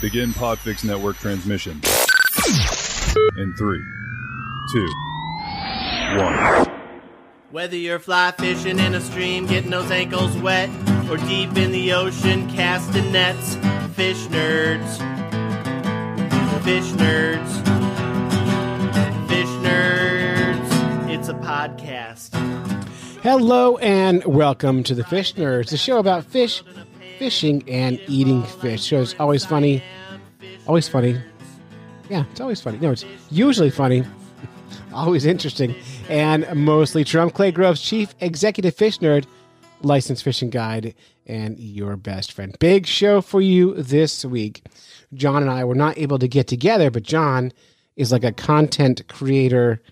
Begin Podfix Network transmission. In three, two, one. Whether you're fly fishing in a stream, getting those ankles wet, or deep in the ocean casting nets, fish nerds. Fish nerds. Fish nerds. It's a podcast. Hello and welcome to the Fish Nerds, the show about fish, fishing, and eating fish. Show is always funny, always funny. Yeah, it's always funny. No, it's usually funny, always interesting, and mostly Trump Clay Groves, Chief Executive Fish Nerd, licensed fishing guide, and your best friend. Big show for you this week. John and I were not able to get together, but John is like a content creator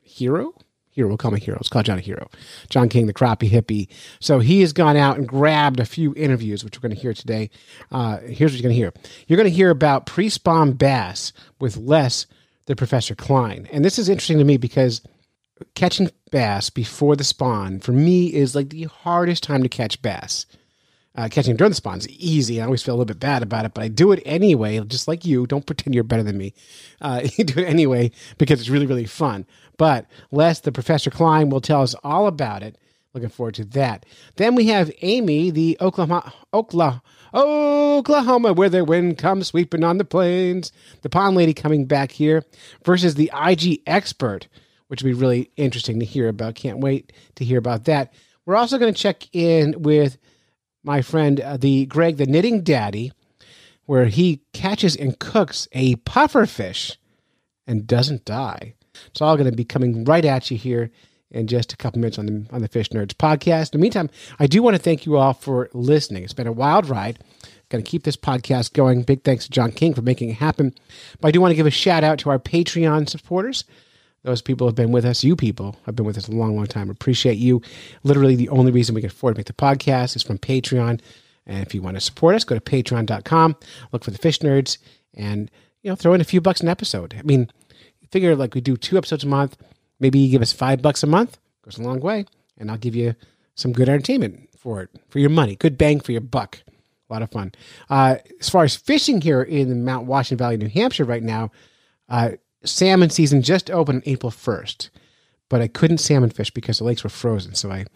hero hero. We'll call him a hero. Let's call John a hero. John King, the crappie hippie. So he has gone out and grabbed a few interviews, which we're going to hear today. Uh, here's what you're going to hear. You're going to hear about pre-spawn bass with Les, the Professor Cline. And this is interesting to me because catching bass before the spawn, for me, is like the hardest time to catch bass. Uh, catching during the spawn is easy. I always feel a little bit bad about it, but I do it anyway, just like you. Don't pretend you're better than me. Uh, you do it anyway because it's really, really fun. But Les, the Professor Cline, will tell us all about it. Looking forward to that. Then we have Amie, the Oklahoma, Oklahoma, Oklahoma, where the wind comes sweeping on the plains. The pond lady coming back here versus the IG expert, which will be really interesting to hear about. Can't wait to hear about that. We're also going to check in with my friend, uh, the Greg, the knitting daddy, where he catches and cooks a puffer fish and doesn't die. It's all going to be coming right at you here in just a couple minutes on the on the Fish Nerds podcast. In the meantime, I do want to thank you all for listening. It's been a wild ride. Going to keep this podcast going. Big thanks to John King for making it happen. But I do want to give a shout out to our Patreon supporters. Those people have been with us. You people have been with us a long, long time. Appreciate you. Literally, the only reason we can afford to make the podcast is from Patreon. And if you want to support us, go to patreon.com, look for the Fish Nerds, and you know, throw in a few bucks an episode. I mean, figure like we do two episodes a month. Maybe you give us five bucks a month. Goes a long way. And I'll give you some good entertainment for it, for your money. Good bang for your buck. A lot of fun. Uh, as far as fishing here in the Mount Washington Valley, New Hampshire, right now, uh, salmon season just opened April 1st, but I couldn't salmon fish because the lakes were frozen. So I,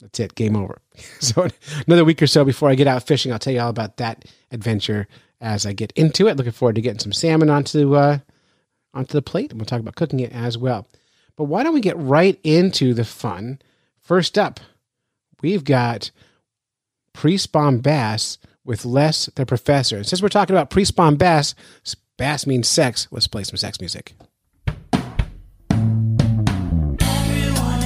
that's it, game over. so another week or so before I get out fishing, I'll tell you all about that adventure as I get into it. Looking forward to getting some salmon onto uh, onto the plate, and we'll talk about cooking it as well. But why don't we get right into the fun? First up, we've got pre-spawn bass with Les the Professor. And since we're talking about pre-spawn bass, bass means sex. Let's play some sex music. Everyone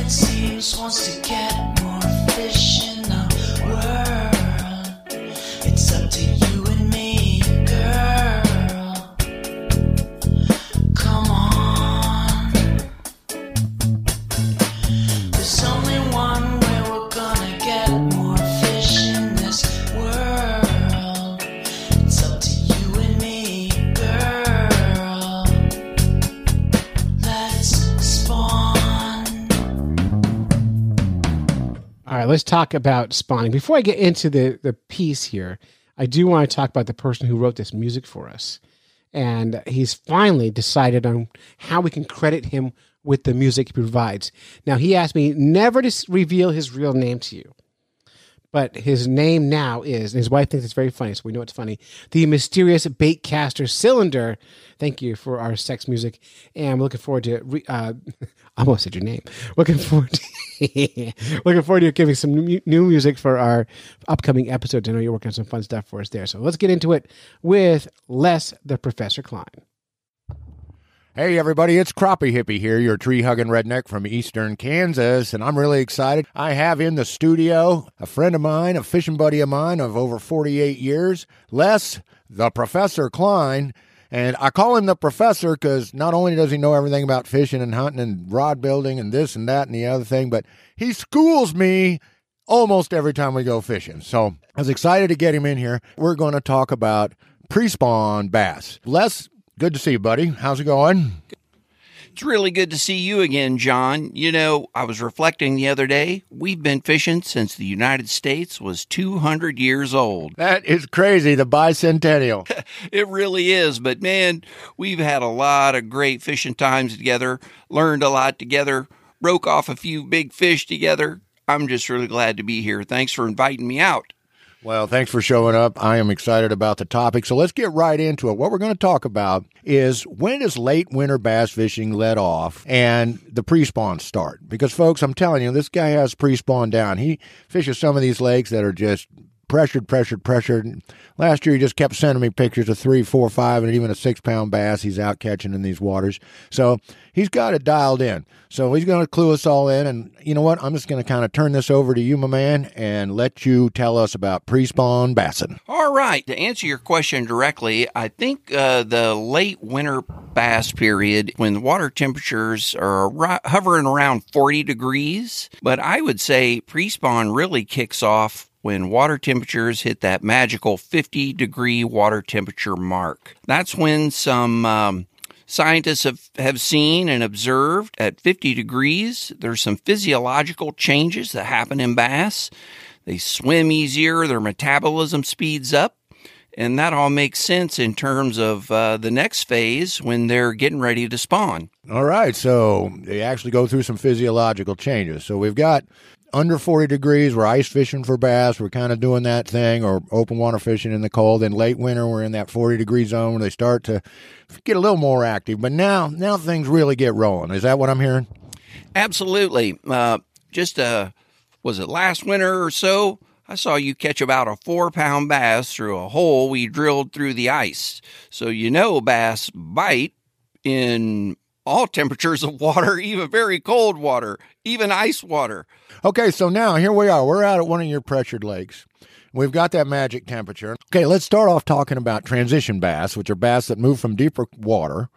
let's talk about spawning. Before I get into the the piece here, I do want to talk about the person who wrote this music for us. And he's finally decided on how we can credit him with the music he provides. Now, he asked me never to reveal his real name to you. But his name now is, and his wife thinks it's very funny, so we know it's funny. The mysterious baitcaster cylinder. Thank you for our sex music, and we're looking forward to. Re, uh, I almost said your name. Looking forward to looking forward to giving some new new music for our upcoming episodes. I know you're working on some fun stuff for us there. So let's get into it with Les the Professor Cline. Hey everybody, it's Crappie Hippie here, your tree hugging redneck from eastern Kansas, and I'm really excited. I have in the studio a friend of mine, a fishing buddy of mine of over 48 years, Les, the Professor Cline. And I call him the professor because not only does he know everything about fishing and hunting and rod building and this and that and the other thing, but he schools me almost every time we go fishing. So I was excited to get him in here. We're going to talk about pre spawn bass. Les, good to see you, buddy. How's it going? It's really good to see you again, John. You know, I was reflecting the other day. We've been fishing since the United States was 200 years old. That is crazy, the bicentennial. It really is, but man, we've had a lot of great fishing times together, learned a lot together, broke off a few big fish together. I'm just really glad to be here. Thanks for inviting me out. Well, thanks for showing up. I am excited about the topic. So let's get right into it. What we're going to talk about is when does late winter bass fishing let off and the pre spawn start? Because, folks, I'm telling you, this guy has pre spawn down. He fishes some of these lakes that are just pressured, pressured, pressured. Last year, he just kept sending me pictures of three, four, five, and even a six pound bass he's out catching in these waters. So he's got it dialed in. So he's going to clue us all in. And you know what? I'm just going to kind of turn this over to you, my man, and let you tell us about pre spawn bassing. All right. To answer your question directly, I think uh, the late winter bass period, when water temperatures are hovering around 40 degrees, but I would say pre spawn really kicks off when water temperatures hit that magical 50 degree water temperature mark. That's when some. Um, Scientists have, have seen and observed at 50 degrees, there's some physiological changes that happen in bass. They swim easier, their metabolism speeds up, and that all makes sense in terms of uh, the next phase when they're getting ready to spawn. All right. So they actually go through some physiological changes. So we've got under 40 degrees, we're ice fishing for bass. We're kind of doing that thing, or open water fishing in the cold. In late winter, we're in that 40 degree zone where they start to get a little more active. But now, now things really get rolling. Is that what I'm hearing? Absolutely. Uh, just uh, was it last winter or so? I saw you catch about a four pound bass through a hole we drilled through the ice. So you know bass bite in all temperatures of water, even very cold water, even ice water. Okay, so now here we are. We're out at one of your pressured lakes. We've got that magic temperature. Okay, let's start off talking about transition bass, which are bass that move from deeper water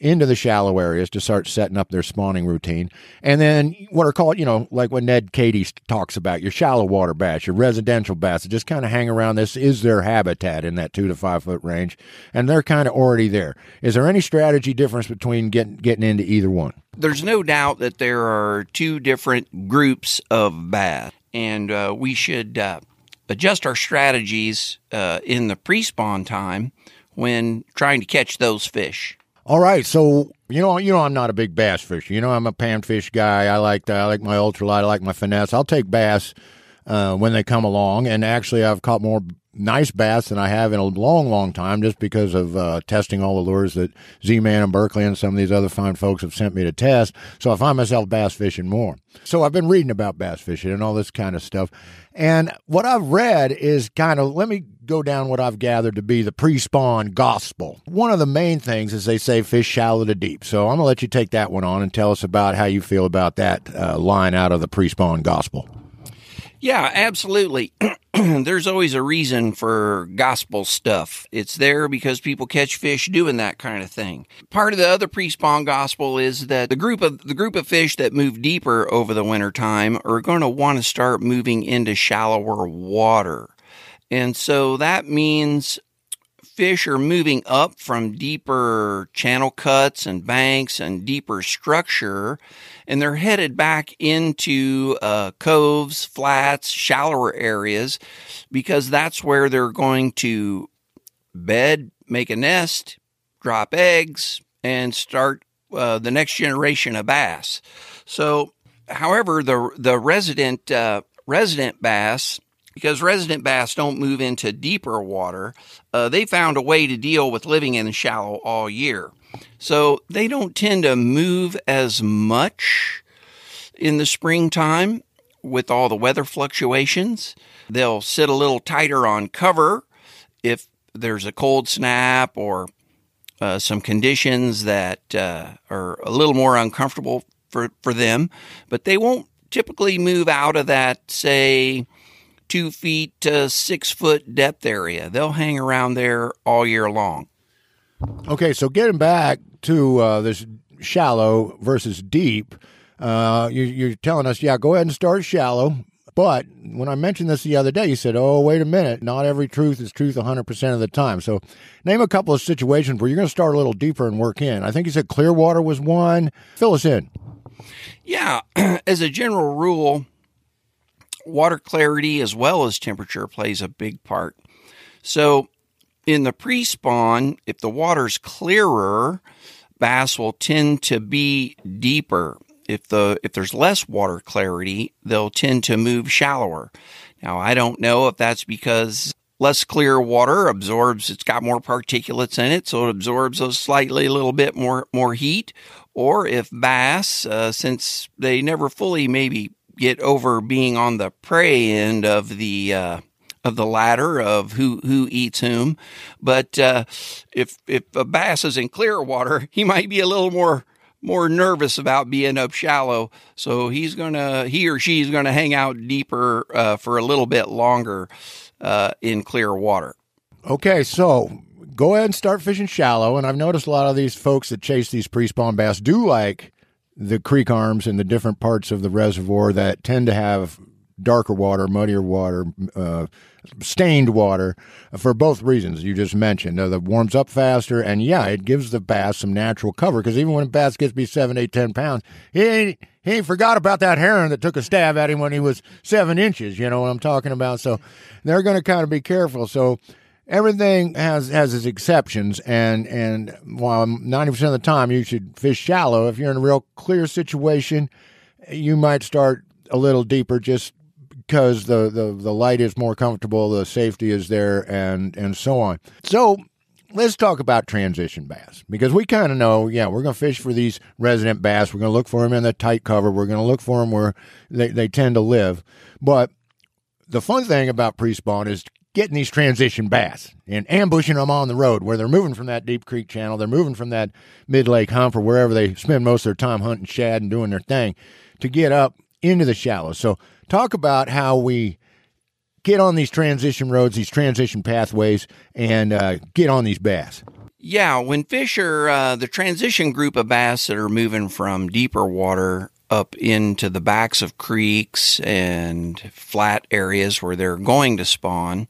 into the shallow areas to start setting up their spawning routine. And then what are called, you know, like what Ned Kehde talks about, your shallow water bass, your residential bass that just kind of hang around. This is their habitat in that two to five foot range, and they're kind of already there. Is there any strategy difference between getting getting into either one? There's no doubt that there are two different groups of bass, and uh, we should uh, adjust our strategies uh, in the pre spawn time when trying to catch those fish. All right, so you know, you know, I'm not a big bass fisher. You know, I'm a panfish guy. I like I like my ultralight. I like my finesse. I'll take bass uh, when they come along, and actually, I've caught more nice bass than I have in a long, long time, just because of uh, testing all the lures that Z-Man and Berkley and some of these other fine folks have sent me to test. So I find myself bass fishing more. So I've been reading about bass fishing and all this kind of stuff. And what I've read is kind of let me go down what I've gathered to be the pre-spawn gospel. One of the main things is they say fish shallow to deep. So I'm gonna let you take that one on and tell us about how you feel about that uh, line out of the pre-spawn gospel. Yeah, absolutely. There's always a reason for gospel stuff. It's there because people catch fish doing that kind of thing. Part of the other pre-spawn gospel is that the group of the group of fish that move deeper over the winter time are going to want to start moving into shallower water. And so that means fish are moving up from deeper channel cuts and banks and deeper structure, and they're headed back into uh, coves, flats, shallower areas, because that's where they're going to bed, make a nest, drop eggs, and start uh, the next generation of bass. So, however, the the resident uh, resident bass because resident bass don't move into deeper water, uh, they found a way to deal with living in shallow all year. So they don't tend to move as much in the springtime with all the weather fluctuations. They'll sit a little tighter on cover if there's a cold snap or uh, some conditions that uh, are a little more uncomfortable for, for them, but they won't typically move out of that, say, two feet to six foot depth area. They'll hang around there all year long. Okay, so getting back to uh, this shallow versus deep, uh, you, you're telling us, yeah, go ahead and start shallow. But when I mentioned this the other day, you said, oh, wait a minute, not every truth is truth 100% of the time. So name a couple of situations where you're going to start a little deeper and work in. I think you said Clearwater was one. Fill us in. Yeah, as a general rule, water clarity as well as temperature plays a big part. So, in the pre spawn, if the water's clearer, bass will tend to be deeper. If the if there's less water clarity, they'll tend to move shallower. Now, I don't know if that's because less clear water absorbs it's got more particulates in it so it absorbs a slightly little bit more more heat or if bass uh, since they never fully maybe get over being on the prey end of the uh, of the ladder of who who eats whom but uh, if if a bass is in clear water he might be a little more more nervous about being up shallow so he's gonna he or she's gonna hang out deeper uh, for a little bit longer uh, in clear water. Okay, so go ahead and start fishing shallow. And I've noticed a lot of these folks that chase these pre spawn bass do like the creek arms and the different parts of the reservoir that tend to have darker water, muddier water, uh, stained water for both reasons you just mentioned. Uh, that warms up faster, and yeah, it gives the bass some natural cover because even when a bass gets to be seven, eight, ten pounds, he ain't he ain't forgot about that heron that took a stab at him when he was seven inches. You know what I'm talking about? So they're going to kind of be careful. So everything has has its exceptions, and and while ninety percent of the time you should fish shallow, if you're in a real clear situation, you might start a little deeper just because the, the, the light is more comfortable, the safety is there, and and so on. So let's talk about transition bass because we kind of know, yeah, we're going to fish for these resident bass. We're going to look for them in the tight cover. We're going to look for them where they, they tend to live. But the fun thing about pre-spawn is getting these transition bass and ambushing them on the road where they're moving from that deep creek channel. They're moving from that mid-lake hump or wherever they spend most of their time hunting shad and doing their thing to get up into the shallows. So talk about how we get on these transition roads, these transition pathways, and uh, get on these bass. Yeah, when fish are uh, the transition group of bass that are moving from deeper water up into the backs of creeks and flat areas where they're going to spawn.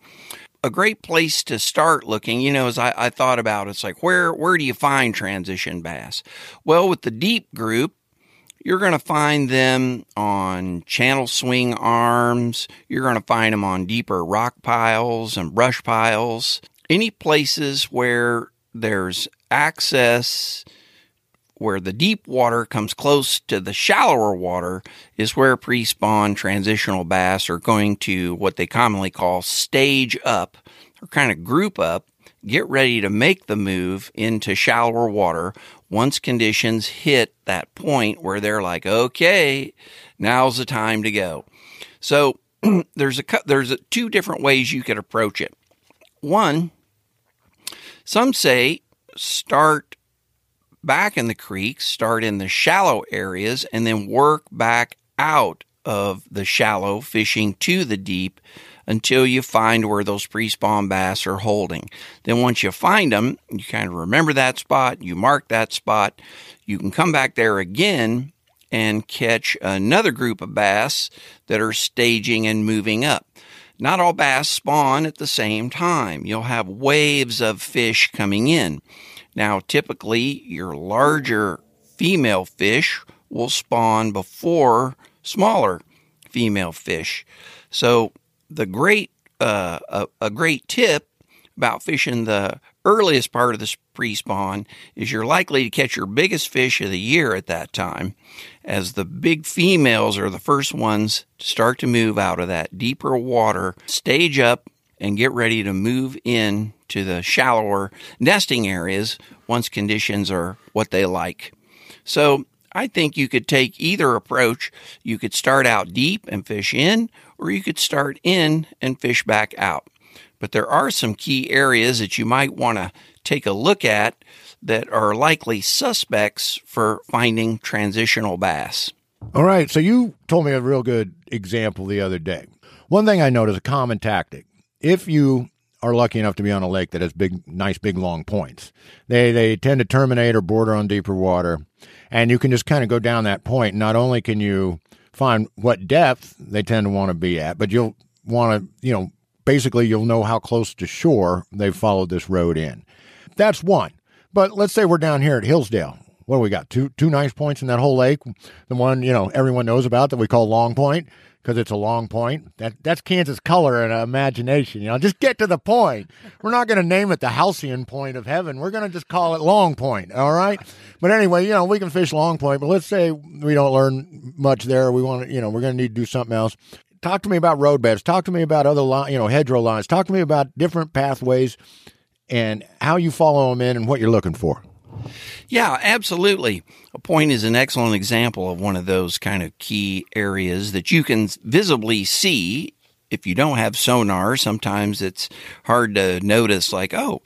A great place to start looking, you know, as I, I thought about, it's like where where do you find transition bass? Well, with the deep group, you're going to find them on channel swing arms. You're going to find them on deeper rock piles and brush piles. Any places where there's access, where the deep water comes close to the shallower water, is where pre spawn transitional bass are going to what they commonly call stage up or kind of group up get ready to make the move into shallower water once conditions hit that point where they're like, okay, now's the time to go. So there's a there's a, two different ways you could approach it. One, some say start back in the creeks, start in the shallow areas, and then work back out of the shallow, fishing to the deep until you find where those pre spawn bass are holding. Then, once you find them, you kind of remember that spot, you mark that spot, you can come back there again and catch another group of bass that are staging and moving up. Not all bass spawn at the same time. You'll have waves of fish coming in. Now, typically, your larger female fish will spawn before smaller female fish. So the great uh, a, a great tip about fishing the earliest part of the pre-spawn is you're likely to catch your biggest fish of the year at that time as the big females are the first ones to start to move out of that deeper water stage up and get ready to move in to the shallower nesting areas once conditions are what they like so I think you could take either approach. You could start out deep and fish in, or you could start in and fish back out. But there are some key areas that you might want to take a look at that are likely suspects for finding transitional bass. All right. So you told me a real good example the other day. One thing I noticed a common tactic. If you are lucky enough to be on a lake that has big, nice, big, long points, they they tend to terminate or border on deeper water, and you can just kind of go down that point. Not only can you find what depth they tend to want to be at, but you'll want to, you know, basically you'll know how close to shore they've followed this road in. That's one. But let's say we're down here at Hillsdale. What do we got? Two two nice points in that whole lake. The one you know everyone knows about that we call Long Point because it's a long point. That that's Kansas color and imagination. You know, just get to the point. We're not going to name it the Halcyon Point of Heaven. We're going to just call it Long Point. All right. But anyway, you know, we can fish Long Point. But let's say we don't learn much there. We want to, you know, we're going to need to do something else. Talk to me about road beds. Talk to me about other, li- you know, hedgerow lines. Talk to me about different pathways and how you follow them in and what you're looking for. Yeah, absolutely. A point is an excellent example of one of those kind of key areas that you can visibly see. If you don't have sonar, sometimes it's hard to notice, like, oh,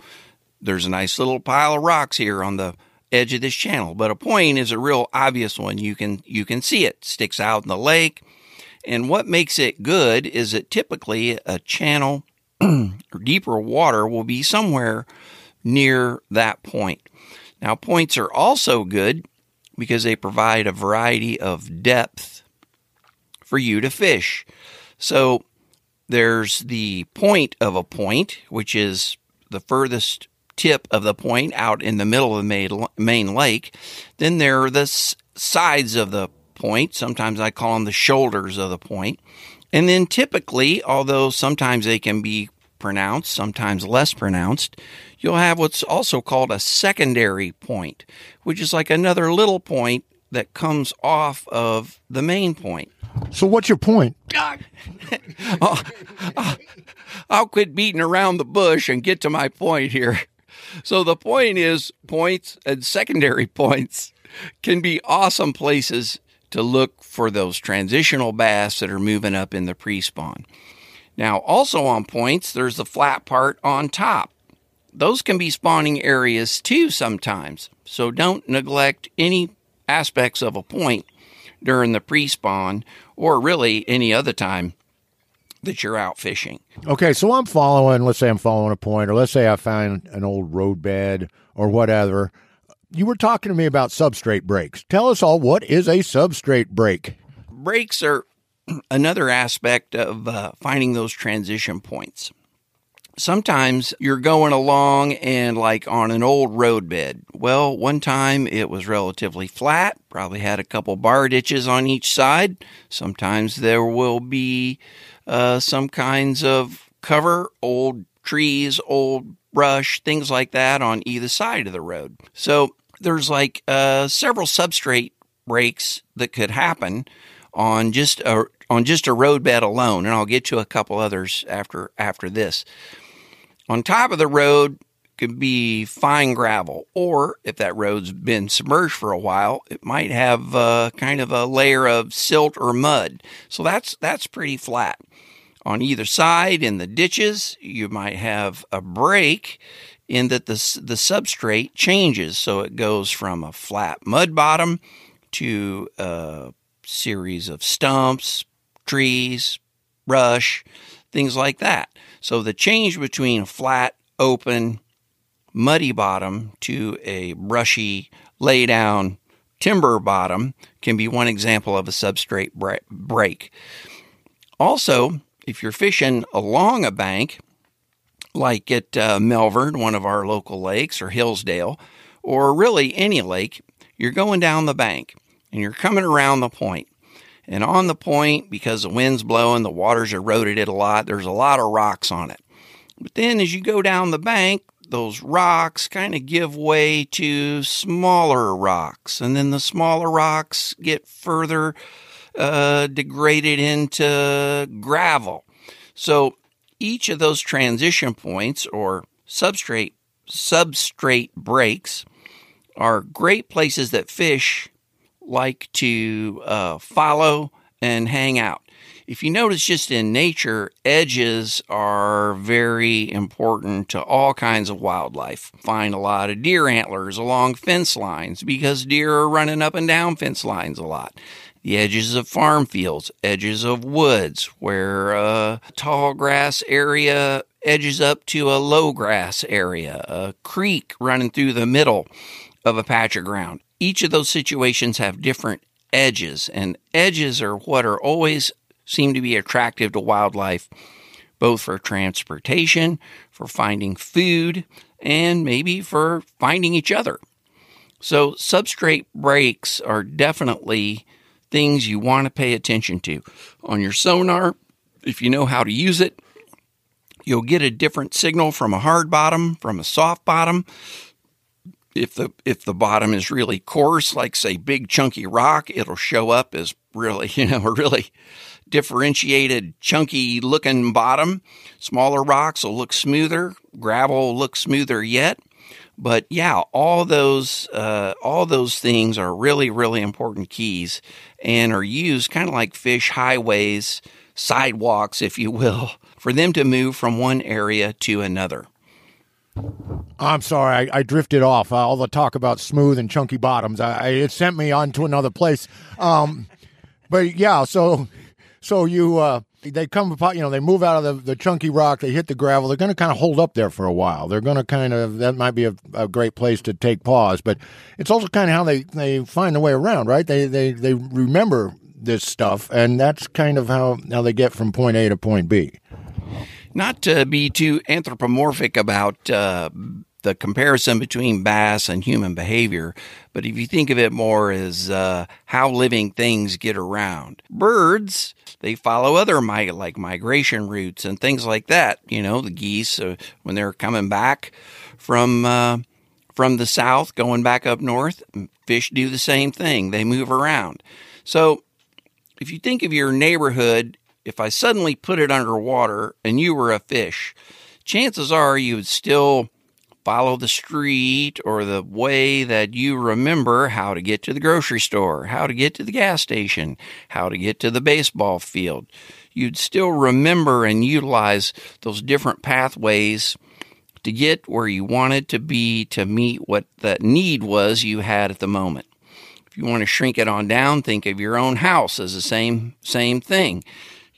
there's a nice little pile of rocks here on the edge of this channel. But a point is a real obvious one. You can you can see it sticks out in the lake. And what makes it good is that typically a channel or deeper water will be somewhere near that point. Now, points are also good because they provide a variety of depth for you to fish. So there's the point of a point, which is the furthest tip of the point out in the middle of the main, lake. Then there are the sides of the point. Sometimes I call them the shoulders of the point. And then typically, although sometimes they can be pronounced, sometimes less pronounced, you'll have what's also called a secondary point, which is like another little point that comes off of the main point. So, what's your point? Oh, oh, I'll quit beating around the bush and get to my point here. So, the point is points and secondary points can be awesome places to look for those transitional bass that are moving up in the pre spawn. Now, also on points, there's the flat part on top. Those can be spawning areas too sometimes. So don't neglect any aspects of a point during the pre spawn or really any other time that you're out fishing. Okay, so I'm following, let's say I'm following a point, or let's say I find an old roadbed or whatever. You were talking to me about substrate breaks. Tell us all what is a substrate break? Breaks are another aspect of uh, finding those transition points. Sometimes you're going along and like on an old road bed. Well, one time it was relatively flat, probably had a couple bar ditches on each side. Sometimes there will be uh, some kinds of cover, old trees, old brush, things like that on either side of the road. So there's like uh, several substrate breaks that could happen on just a on just a roadbed alone, and I'll get to a couple others after after this. On top of the road could be fine gravel, or if that road's been submerged for a while, it might have uh, kind of a layer of silt or mud. So that's that's pretty flat. On either side in the ditches, you might have a break in that the the substrate changes, so it goes from a flat mud bottom to a series of stumps, trees, brush, things like that. So the change between a flat, open, muddy bottom to a brushy, lay down timber bottom can be one example of a substrate break. Also, if you're fishing along a bank, like at uh, Melvern, one of our local lakes, or Hillsdale, or really any lake, you're going down the bank and you're coming around the point. And on the point, because the wind's blowing, the water's eroded it a lot, there's a lot of rocks on it. But then as you go down the bank, those rocks kind of give way to smaller rocks. And then the smaller rocks get further uh, degraded into gravel. So each of those transition points or substrate substrate breaks are great places that fish like to uh, follow and hang out. If you notice, just in nature, edges are very important to all kinds of wildlife. Find a lot of deer antlers along fence lines because deer are running up and down fence lines a lot. The edges of farm fields, edges of woods, where a tall grass area edges up to a low grass area, a creek running through the middle of a patch of ground. Each of those situations have different edges. And edges are what are always seem to be attractive to wildlife, both for transportation, for finding food, and maybe for finding each other. So, substrate breaks are definitely things you want to pay attention to. On your sonar, if you know how to use it, you'll get a different signal from a hard bottom, from a soft bottom. If the if the bottom is really coarse, like say big chunky rock, it'll show up as really, you know, a really differentiated, chunky looking bottom. Smaller rocks will look smoother, gravel will look smoother yet. But yeah, all those uh, all those things are really really important keys and are used kind of like fish highways, sidewalks, if you will, for them to move from one area to another. I'm sorry, I, I drifted off. Uh, all the talk about smooth and chunky bottoms, I, I, it sent me on to another place. Um, but yeah, so so you uh, they come upon, you know, they move out of the, the chunky rock, they hit the gravel. They're going to kind of hold up there for a while. They're going to kind of that might be a, a great place to take pause, but it's also kind of how they they find the way around, right? They they they remember this stuff, and that's kind of how how they get from point A to point B. Not to be too anthropomorphic about uh, the comparison between bass and human behavior, but if you think of it more as uh, how living things get around, birds they follow other like migration routes and things like that. You know, the geese uh, when they're coming back from uh, from the south, going back up north, fish do the same thing. They move around. So, if you think of your neighborhood, if I suddenly put it underwater and you were a fish, chances are you would still follow the street or the way that you remember how to get to the grocery store, how to get to the gas station, how to get to the baseball field. You'd still remember and utilize those different pathways to get where you wanted to be to meet what that need was you had at the moment. If you want to shrink it on down, think of your own house as the same same thing.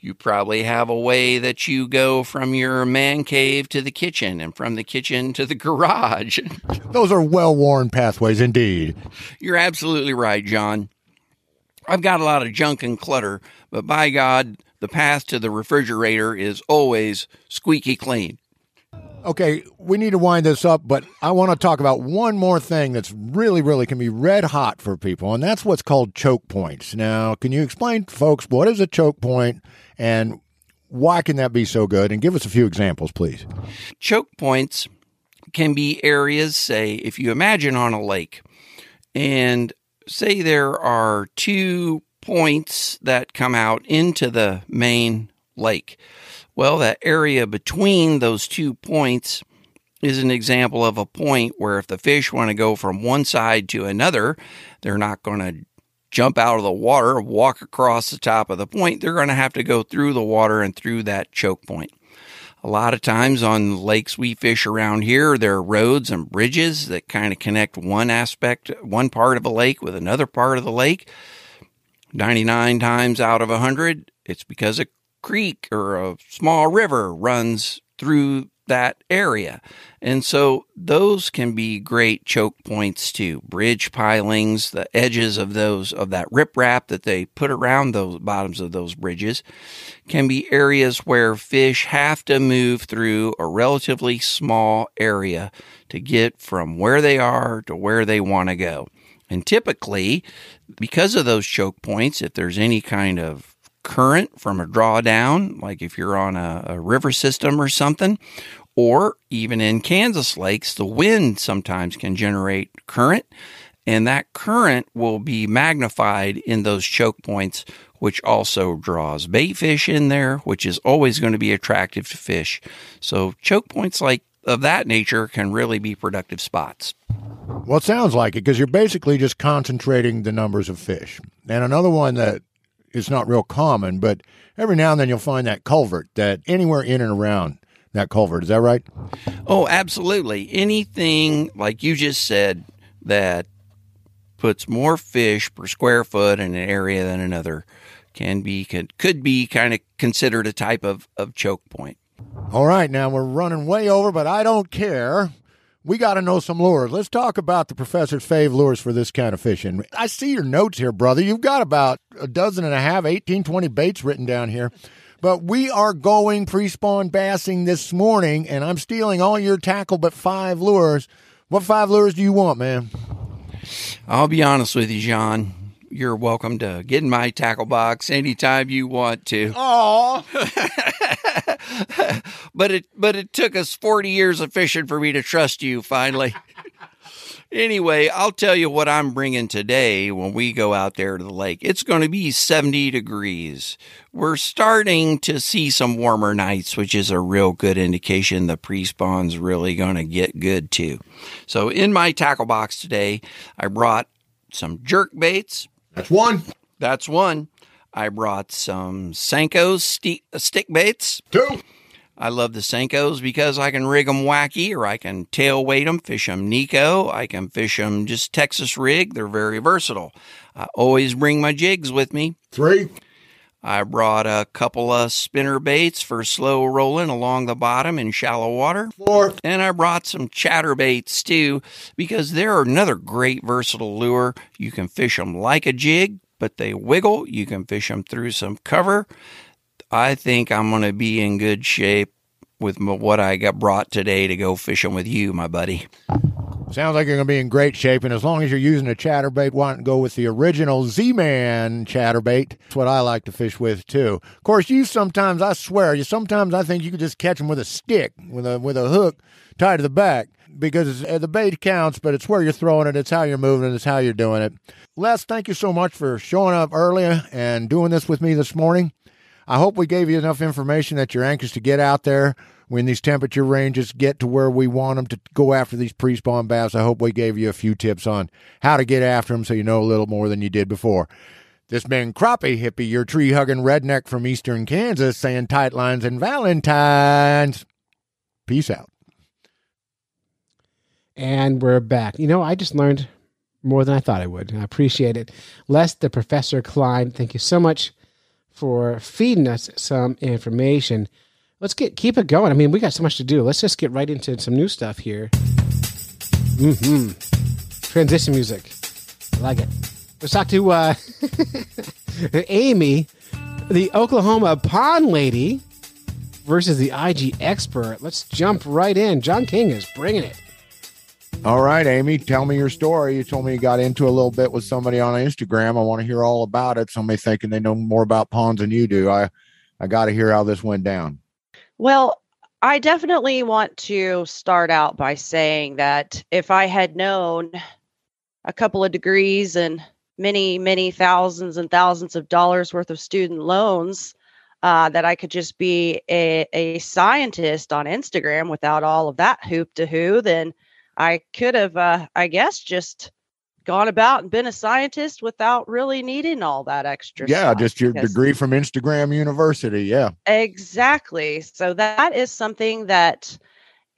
You probably have a way that you go from your man cave to the kitchen and from the kitchen to the garage. Those are well worn pathways indeed. You're absolutely right, John. I've got a lot of junk and clutter, but by God, the path to the refrigerator is always squeaky clean. Okay, we need to wind this up, but I want to talk about one more thing that's really, really can be red hot for people, and that's what's called choke points. Now, can you explain, folks, what is a choke point and why can that be so good? And give us a few examples, please. Choke points can be areas, say, if you imagine on a lake, and say there are two points that come out into the main lake. Well, that area between those two points is an example of a point where if the fish want to go from one side to another, they're not going to jump out of the water, walk across the top of the point. They're going to have to go through the water and through that choke point. A lot of times on lakes we fish around here, there are roads and bridges that kind of connect one aspect, one part of a lake with another part of the lake. 99 times out of 100, it's because a creek or a small river runs through that area. And so those can be great choke points too. Bridge pilings, the edges of those, of that riprap that they put around those bottoms of those bridges can be areas where fish have to move through a relatively small area to get from where they are to where they want to go. And typically, because of those choke points, if there's any kind of current from a drawdown, like if you're on a, a, river system or something, or even in Kansas lakes, the wind sometimes can generate current, and that current will be magnified in those choke points, which also draws bait fish in there, which is always going to be attractive to fish. So, choke points like of that nature can really be productive spots. Well, it sounds like it because you're basically just concentrating the numbers of fish. And another one that is not real common, but every now and then you'll find that culvert that anywhere in and around that culvert. Is that right? Oh, absolutely. Anything like you just said that puts more fish per square foot in an area than another can be could, could be kind of considered a type of, of choke point. All right, now we're running way over, but I don't care. We got to know some lures. Let's talk about the professor's fave lures for this kind of fishing. I see your notes here, brother. You've got about a dozen and a half, 18, 20 baits written down here. But we are going pre spawn bassing this morning, and I'm stealing all your tackle but five lures. What five lures do you want, man? I'll be honest with you, John. You're welcome to get in my tackle box anytime you want to. Oh, but it but it took us 40 years of fishing for me to trust you finally. anyway, I'll tell you what I'm bringing today when we go out there to the lake. It's going to be 70 degrees. We're starting to see some warmer nights, which is a real good indication the pre-spawn's really going to get good too. So in my tackle box today, I brought some jerk baits. That's one, That's one. I brought some Senko's sti- uh, stick baits. two, I love the Senkos because I can rig them wacky or I can tail weight them, fish them Neko. I can fish them just Texas rig. They're very versatile. I always bring my jigs with me. three, I brought a couple of spinner baits for slow rolling along the bottom in shallow water. four, And I brought some chatter baits too, because they're another great versatile lure. You can fish them like a jig, but they wiggle. You can fish them through some cover. I think I'm going to be in good shape with what I got brought today to go fishing with you, my buddy. Sounds like you're going to be in great shape. And as long as you're using a chatterbait, why not go with the original Z Man chatterbait? That's what I like to fish with too. Of course, you sometimes, I swear, you sometimes I think you could just catch them with a stick, with a with a hook tied to the back, because uh, the bait counts, but it's where you're throwing it, it's how you're moving it, it's how you're doing it. Les, thank you so much for showing up earlier and doing this with me this morning. I hope we gave you enough information that you're anxious to get out there when these temperature ranges get to where we want them to go after these pre-spawn bass. I hope we gave you a few tips on how to get after them so you know a little more than you did before. This been Crappie Hippie, your tree hugging redneck from eastern Kansas, saying tight lines and Valentines. Peace out. And we're back. You know, I just learned more than I thought I would. I appreciate it. Les, the Professor Cline, thank you so much for feeding us some information. Let's get keep it going. I mean, we got so much to do. Let's just get right into some new stuff here. hmm Transition music. I like it. Let's talk to uh, Amie, the Oklahoma pond lady, versus the IG expert. Let's jump right in. John King is bringing it. All right, Amie, tell me your story. You told me you got into a little bit with somebody on Instagram. I want to hear all about it. Somebody thinking they know more about pawns than you do. I, I got to hear how this went down. Well, I definitely want to start out by saying that if I had known a couple of degrees and many, many thousands and thousands of dollars worth of student loans, uh, that I could just be a, a scientist on Instagram without all of that hoop to who, then I could have, uh, I guess, just gone about and been a scientist without really needing all that extra Yeah, just your degree from Instagram University. Yeah. Exactly. So that is something that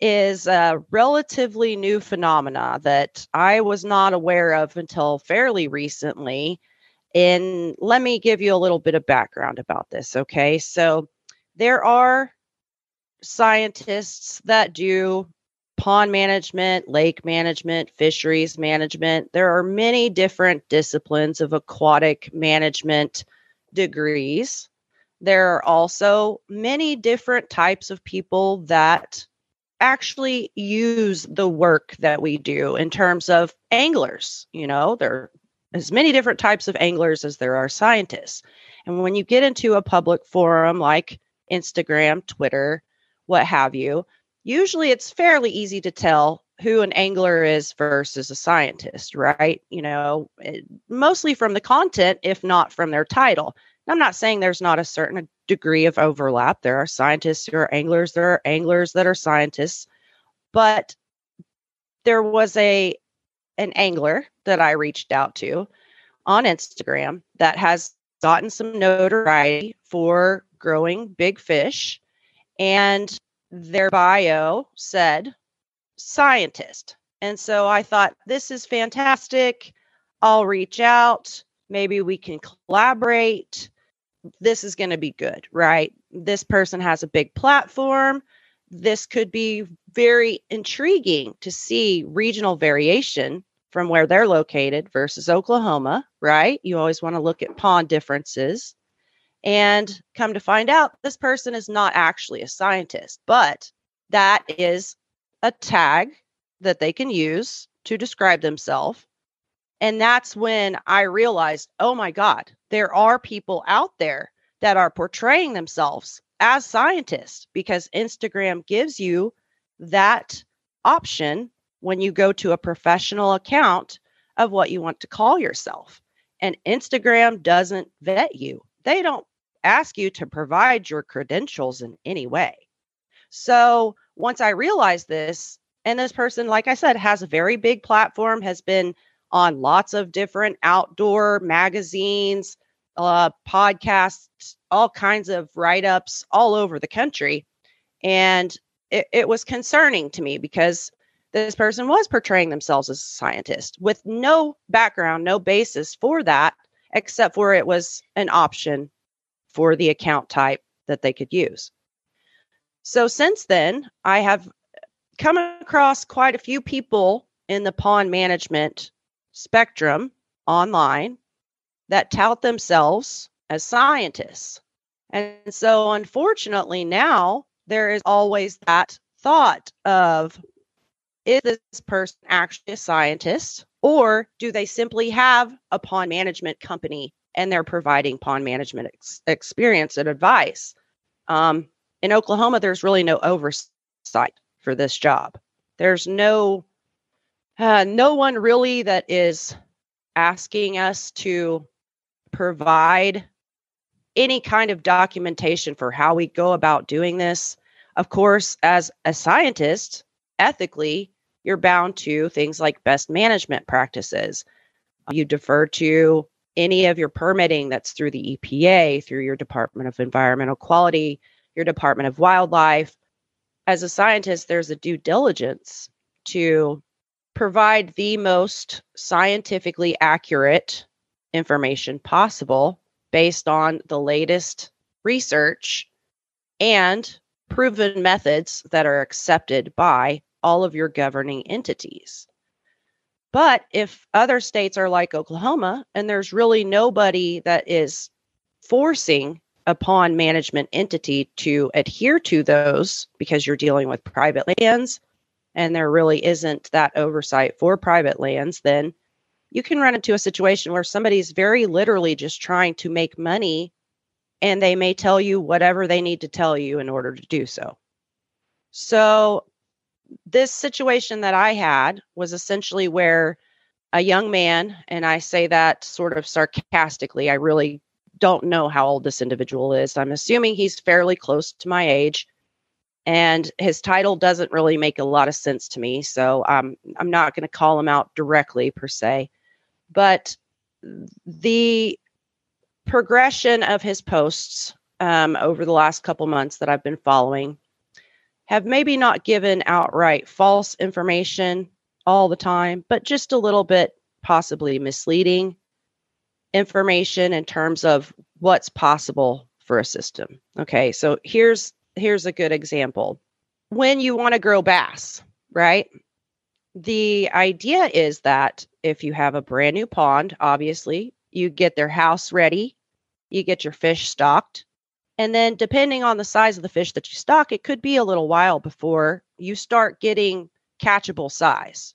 is a relatively new phenomena that I was not aware of until fairly recently. And let me give you a little bit of background about this. Okay. So there are scientists that do pond management, lake management, fisheries management. There are many different disciplines of aquatic management degrees there are also many different types of people that actually use the work that we do in terms of anglers. You know, there are as many different types of anglers as there are scientists. And when you get into a public forum like Instagram, Twitter, what have you, usually it's fairly easy to tell who an angler is versus a scientist, right? You know, it- mostly from the content, if not from their title. I'm not saying there's not a certain degree of overlap. There are scientists who are anglers, there are anglers that are scientists, but there was a an angler that I reached out to on Instagram that has gotten some notoriety for growing big fish and their bio said scientist. And so I thought this is fantastic. I'll reach out. Maybe we can collaborate this is going to be good, right? This person has a big platform. this could be very intriguing to see regional variation from where they're located versus Oklahoma, right? You always want to look at pond differences. And come to find out, this person is not actually a scientist, but that is a tag that they can use to describe themselves. And that's when I realized, oh my God, there are people out there that are portraying themselves as scientists because Instagram gives you that option when you go to a professional account of what you want to call yourself. And Instagram doesn't vet you, they don't ask you to provide your credentials in any way. So once I realized this, and this person, like I said, has a very big platform, has been on lots of different outdoor magazines, uh, podcasts, all kinds of write ups all over the country. And it, it was concerning to me because this person was portraying themselves as a scientist with no background, no basis for that, except for it was an option for the account type that they could use. So since then, I have come across quite a few people in the pond management spectrum online that tout themselves as scientists. And so, unfortunately, now there is always that thought of is this person actually a scientist or do they simply have a pond management company and they're providing pond management ex- experience and advice? Um, in Oklahoma, there's really no oversight for this job. There's no uh, no one really that is asking us to provide any kind of documentation for how we go about doing this. Of course, as a scientist, ethically, you're bound to things like best management practices. You defer to any of your permitting that's through the EPA, through your Department of Environmental Quality, your Department of Wildlife. As a scientist, there's a due diligence to provide the most scientifically accurate information possible based on the latest research and proven methods that are accepted by all of your governing entities. But if other states are like Oklahoma and there's really nobody that is forcing a pond management entity to adhere to those because you're dealing with private lands and there really isn't that oversight for private lands, then you can run into a situation where somebody's very literally just trying to make money and they may tell you whatever they need to tell you in order to do so. So, this situation that I had was essentially where a young man, and I say that sort of sarcastically, I really don't know how old this individual is. I'm assuming he's fairly close to my age and his title doesn't really make a lot of sense to me so um, i'm not going to call him out directly per se but the progression of his posts um, over the last couple months that i've been following have maybe not given outright false information all the time but just a little bit possibly misleading information in terms of what's possible for a system okay so here's here's a good example. When you want to grow bass, right? The idea is that if you have a brand new pond, obviously, you get their house ready, you get your fish stocked, and then depending on the size of the fish that you stock, it could be a little while before you start getting catchable size.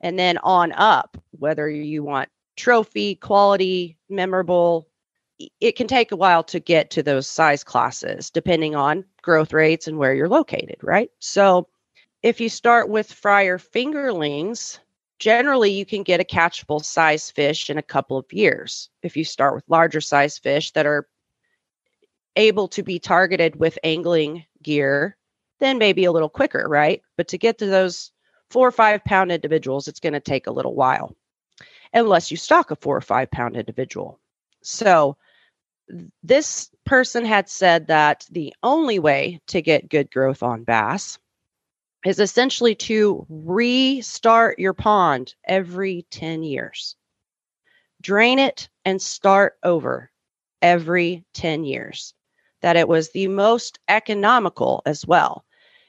And then on up, whether you want trophy, quality, memorable, it can take a while to get to those size classes depending on growth rates and where you're located, right? So if you start with fryer fingerlings, generally you can get a catchable size fish in a couple of years. If you start with larger size fish that are able to be targeted with angling gear, then maybe a little quicker, right? But to get to those four or five pound individuals, it's going to take a little while, unless you stock a four or five pound individual. So this person had said that the only way to get good growth on bass is essentially to restart your pond every 10 years. Drain it and start over every 10 years. That it was the most economical as well.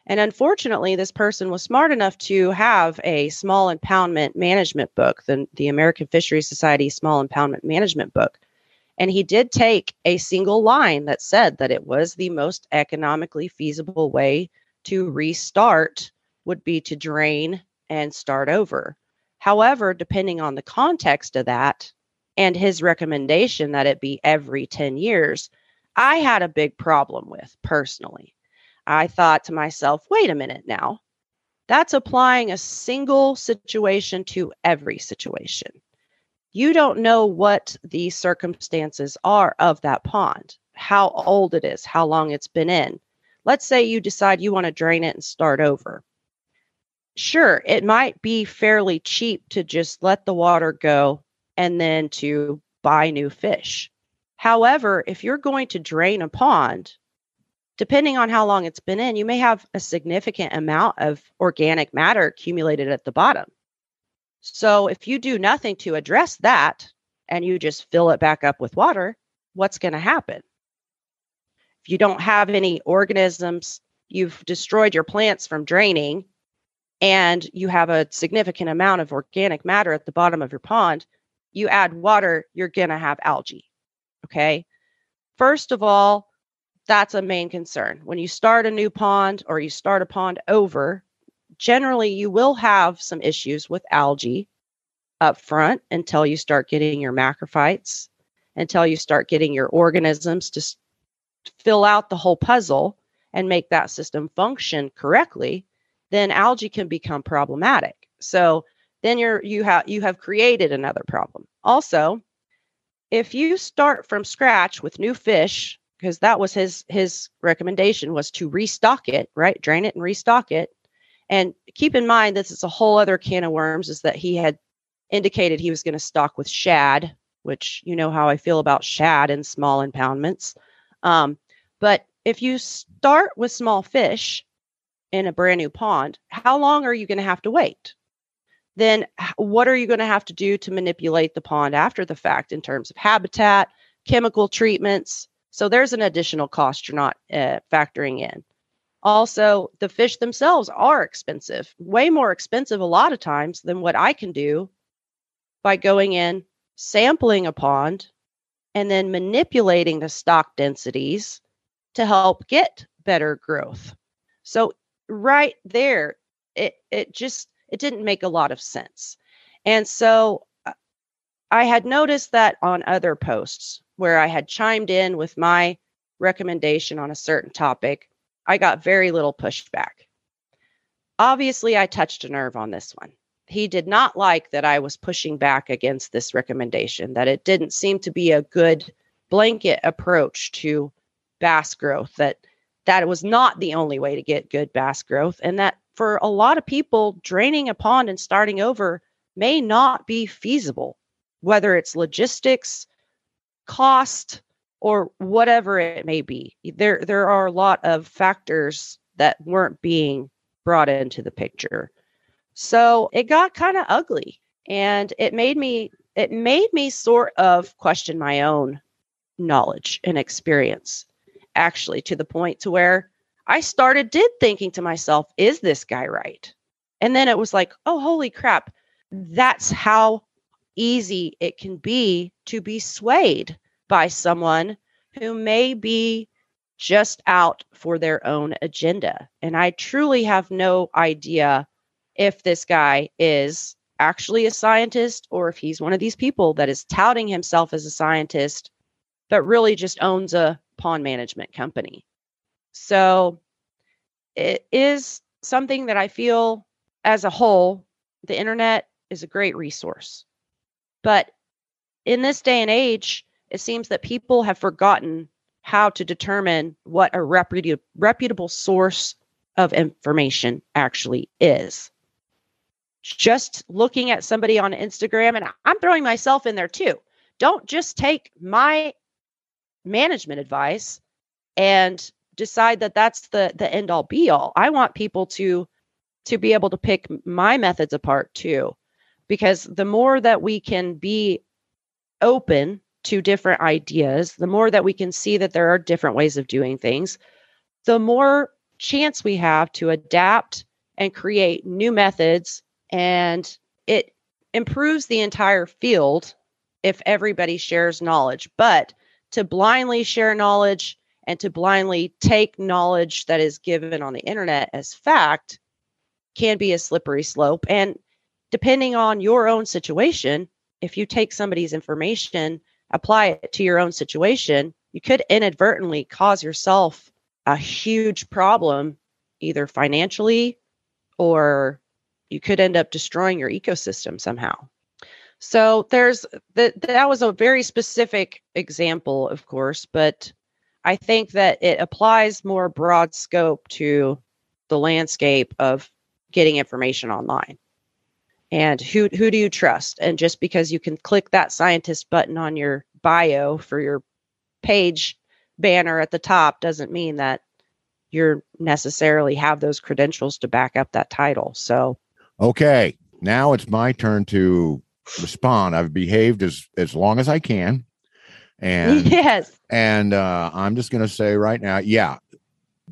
And unfortunately, this person was smart enough to have a small impoundment management book, the, the American Fisheries Society Small Impoundment Management Book. And he did take a single line that said that it was the most economically feasible way to restart would be to drain and start over. However, depending on the context of that and his recommendation that it be every 10 years, I had a big problem with personally. I thought to myself, wait a minute now. That's applying a single situation to every situation. You don't know what the circumstances are of that pond, how old it is, how long it's been in. Let's say you decide you want to drain it and start over. Sure, it might be fairly cheap to just let the water go and then to buy new fish. However, if you're going to drain a pond, depending on how long it's been in, you may have a significant amount of organic matter accumulated at the bottom. So if you do nothing to address that and you just fill it back up with water, what's going to happen? If you don't have any organisms, you've destroyed your plants from draining, and you have a significant amount of organic matter at the bottom of your pond, you add water, you're going to have algae. Okay. First of all, that's a main concern. When you start a new pond or you start a pond over, generally you will have some issues with algae up front until you start getting your macrophytes, until you start getting your organisms to fill out the whole puzzle and make that system function correctly, then algae can become problematic. So then you're you have you have created another problem. Also, if you start from scratch with new fish because that was his his recommendation was to restock it right? Drain it and restock it. And keep in mind this is a whole other can of worms is that he had indicated he was going to stock with shad which you know how i feel about shad in small impoundments. Um, but if you start with small fish in a brand new pond how long are you going to have to wait then what are you going to have to do to manipulate the pond after the fact in terms of habitat chemical treatments so there's an additional cost you're not uh, factoring in. Also, the fish themselves are expensive, way more expensive a lot of times than what I can do by going in, sampling a pond, and then manipulating the stock densities to help get better growth. So right there, it it just it didn't make a lot of sense. And so uh, I had noticed that on other posts where I had chimed in with my recommendation on a certain topic, I got very little pushback. Obviously, I touched a nerve on this one. He did not like that I was pushing back against this recommendation, that it didn't seem to be a good blanket approach to bass growth, that that was not the only way to get good bass growth, and that for a lot of people, draining a pond and starting over may not be feasible, whether it's logistics, cost or whatever it may be. There there are a lot of factors that weren't being brought into the picture. So it got kind of ugly and it made me it made me sort of question my own knowledge and experience actually to the point to where i started did thinking to myself is this guy right and then it was like oh holy crap that's how easy it can be to be swayed by someone who may be just out for their own agenda. And I truly have no idea if this guy is actually a scientist or if he's one of these people that is touting himself as a scientist, but really just owns a pond management company. So it is something that I feel as a whole, the internet is a great resource. But in this day and age, it seems that people have forgotten how to determine what a reputa- reputable source of information actually is. Just looking at somebody on Instagram, and I'm throwing myself in there too. Don't just take my management advice and decide that that's the the end all be all. I want people to to be able to pick my methods apart too because the more that we can be open to different ideas, the more that we can see that there are different ways of doing things, the more chance we have to adapt and create new methods and it improves the entire field if everybody shares knowledge but to blindly share knowledge and to blindly take knowledge that is given on the internet as fact can be a slippery slope and depending on your own situation if you take somebody's information apply it to your own situation you could inadvertently cause yourself a huge problem either financially or you could end up destroying your ecosystem somehow. So there's that that was a very specific example, of course, but I think that it applies more broad scope to the landscape of getting information online. And who who do you trust? And just because you can click that scientist button on your bio for your page banner at the top doesn't mean that you're necessarily have those credentials to back up that title. So Okay, now it's my turn to respond. I've behaved as as long as I can, and yes, and uh, I'm just going to say right now, yeah,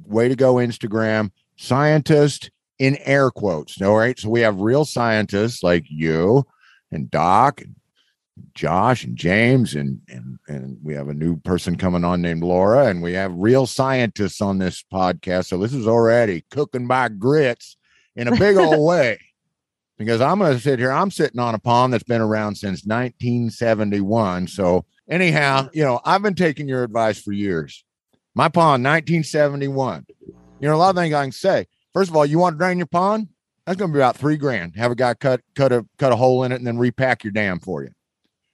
way to go, Instagram scientist in air quotes. All right, so we have real scientists like you and Doc and Josh and James and and and we have a new person coming on named Laura and we have real scientists on this podcast. So this is already cooking by grits in a big old way. Because I'm going to sit here. I'm sitting on a pond that's been around since 1971. So anyhow, you know, I've been taking your advice for years. My pond, 1971. You know, a lot of things I can say. First of all, you want to drain your pond? That's going to be about three grand. Have a guy cut cut a cut a hole in it and then repack your dam for you.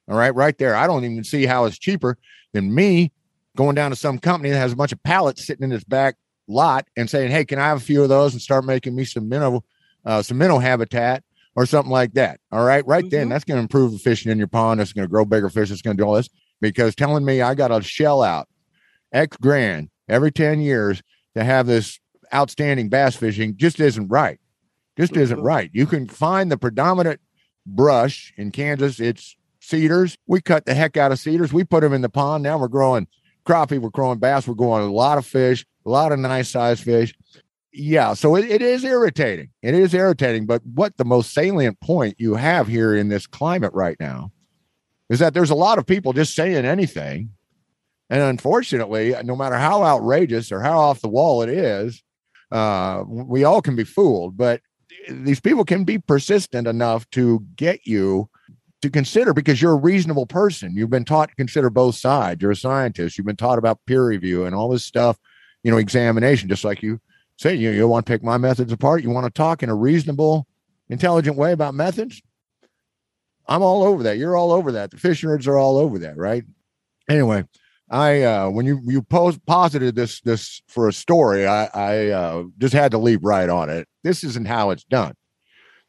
All right, right there. I don't even see how it's cheaper than me going down to some company that has a bunch of pallets sitting in its back lot and saying, "Hey, can I have a few of those and start making me some minnow, uh, some minnow habitat or something like that?" All right, right then, Mhm. that's going to improve the fishing in your pond. It's going to grow bigger fish. It's going to do all this because telling me I got to shell out X grand every ten years to have this outstanding bass fishing just isn't right. Just isn't Mhm. right. You can find the predominant brush in Kansas. It's cedars. We cut the heck out of cedars. We put them in the pond. Now we're growing crappie. We're growing bass. We're growing a lot of fish, a lot of nice sized fish. Yeah. So it, it is irritating. It is irritating. But what the most salient point you have here in this climate right now is that there's a lot of people just saying anything. And unfortunately, no matter how outrageous or how off the wall it is, uh, we all can be fooled. But these people can be persistent enough to get you to consider because you're a reasonable person. You've been taught to consider both sides. You're a scientist. You've been taught about peer review and all this stuff, you know, examination, just like you say, you, you want to pick my methods apart. You want to talk in a reasonable, intelligent way about methods. I'm all over that. You're all over that. The fish nerds are all over that, right? Anyway, I uh when you you posited this this for a story, I I uh, just had to leap right on it. This isn't how it's done.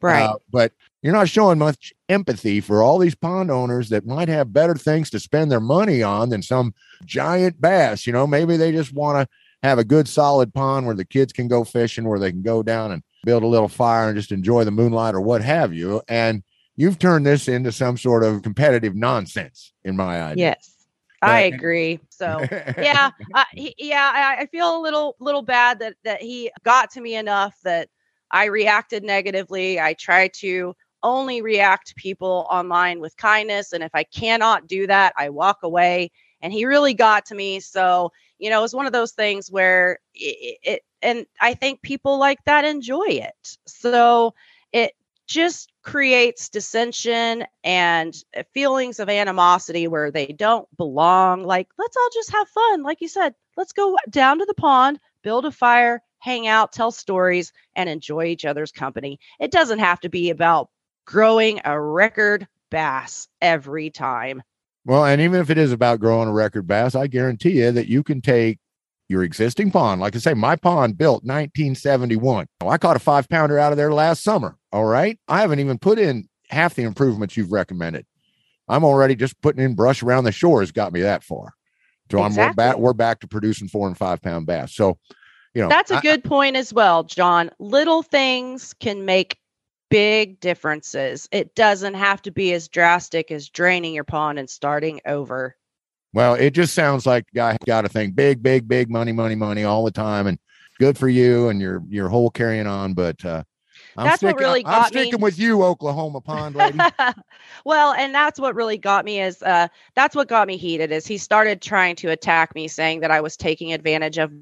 right. Uh, but you're not showing much empathy for all these pond owners that might have better things to spend their money on than some giant bass. You know, maybe they just want to have a good solid pond where the kids can go fishing, where they can go down and build a little fire and just enjoy the moonlight or what have you. And you've turned this into some sort of competitive nonsense, in my eyes. yes, I agree. So yeah, he, yeah, I, I feel a little little bad that that he got to me enough that I reacted negatively. I try to only react to people online with kindness, and if I cannot do that, I walk away. And he really got to me. So you know, it was one of those things where it, it and I think people like that enjoy it. So just creates dissension and uh, feelings of animosity where they don't belong. Like, let's all just have fun. Like you said, let's go down to the pond, build a fire, hang out, tell stories, and enjoy each other's company. It doesn't have to be about growing a record bass every time. Well, and even if it is about growing a record bass, I guarantee you that you can take your existing pond. Like I say, my pond built 1971. I caught a five pounder out of there last summer. All right. I haven't even put in half the improvements you've recommended. I'm already just putting in brush around the shores got me that far. So I'm we're back, we're back to producing four and five pound bass. So, you know, That's a I- good point as well, John. Little things can make big differences. It doesn't have to be as drastic as draining your pond and starting over. Well, it just sounds like the guy got to think big, big, big money, money, money all the time. And good for you and your your whole carrying on. But uh, I'm That's what sticking, really I'm got me. sticking with you, Oklahoma Pond lady. well, and that's what really got me is uh that's what got me heated is he started trying to attack me saying that I was taking advantage of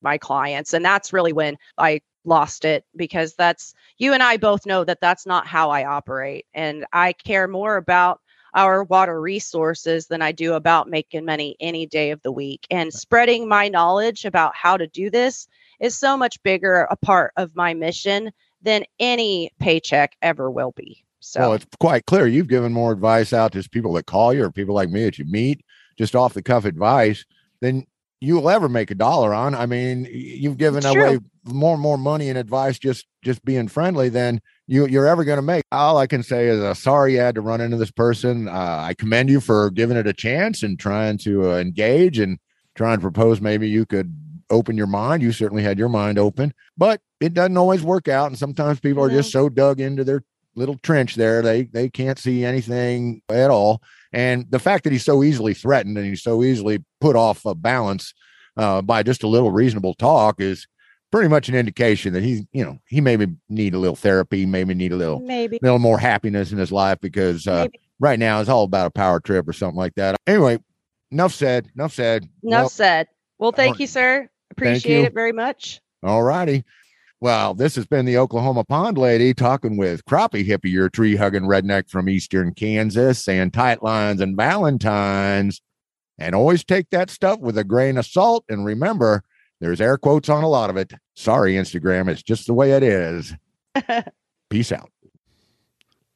my clients and that's really when I lost it because that's you and I both know that that's not how I operate and I care more about our water resources than I do about making money any day of the week and spreading my knowledge about how to do this is so much bigger a part of my mission than any paycheck ever will be. So Well, it's quite clear you've given more advice out to people that call you or people like me that you meet, just off the cuff advice, than you will ever make a dollar on. I mean, you've given away more and more money and advice just just being friendly than you you're ever going to make. All I can say is, uh, sorry you had to run into this person. Uh, I commend you for giving it a chance and trying to uh, engage and trying to propose maybe you could open your mind. You certainly had your mind open, but it doesn't always work out. And sometimes people are just so dug into their little trench there they they can't see anything at all and the fact that he's so easily threatened and he's so easily put off a balance uh, by just a little reasonable talk is pretty much an indication that he's you know he maybe need a little therapy maybe need a little maybe a little more happiness in his life because uh, right now it's all about a power trip or something like that anyway enough said enough said enough Well, said. Well, thank you, sir. Appreciate you. it very much. All righty. Well, this has been the Oklahoma Pond Lady talking with Crappie Hippie, your tree hugging redneck from eastern Kansas, and tight lines and Valentines. And always take that stuff with a grain of salt. And remember, there's air quotes on a lot of it. Sorry, Instagram. It's just the way it is. Peace out.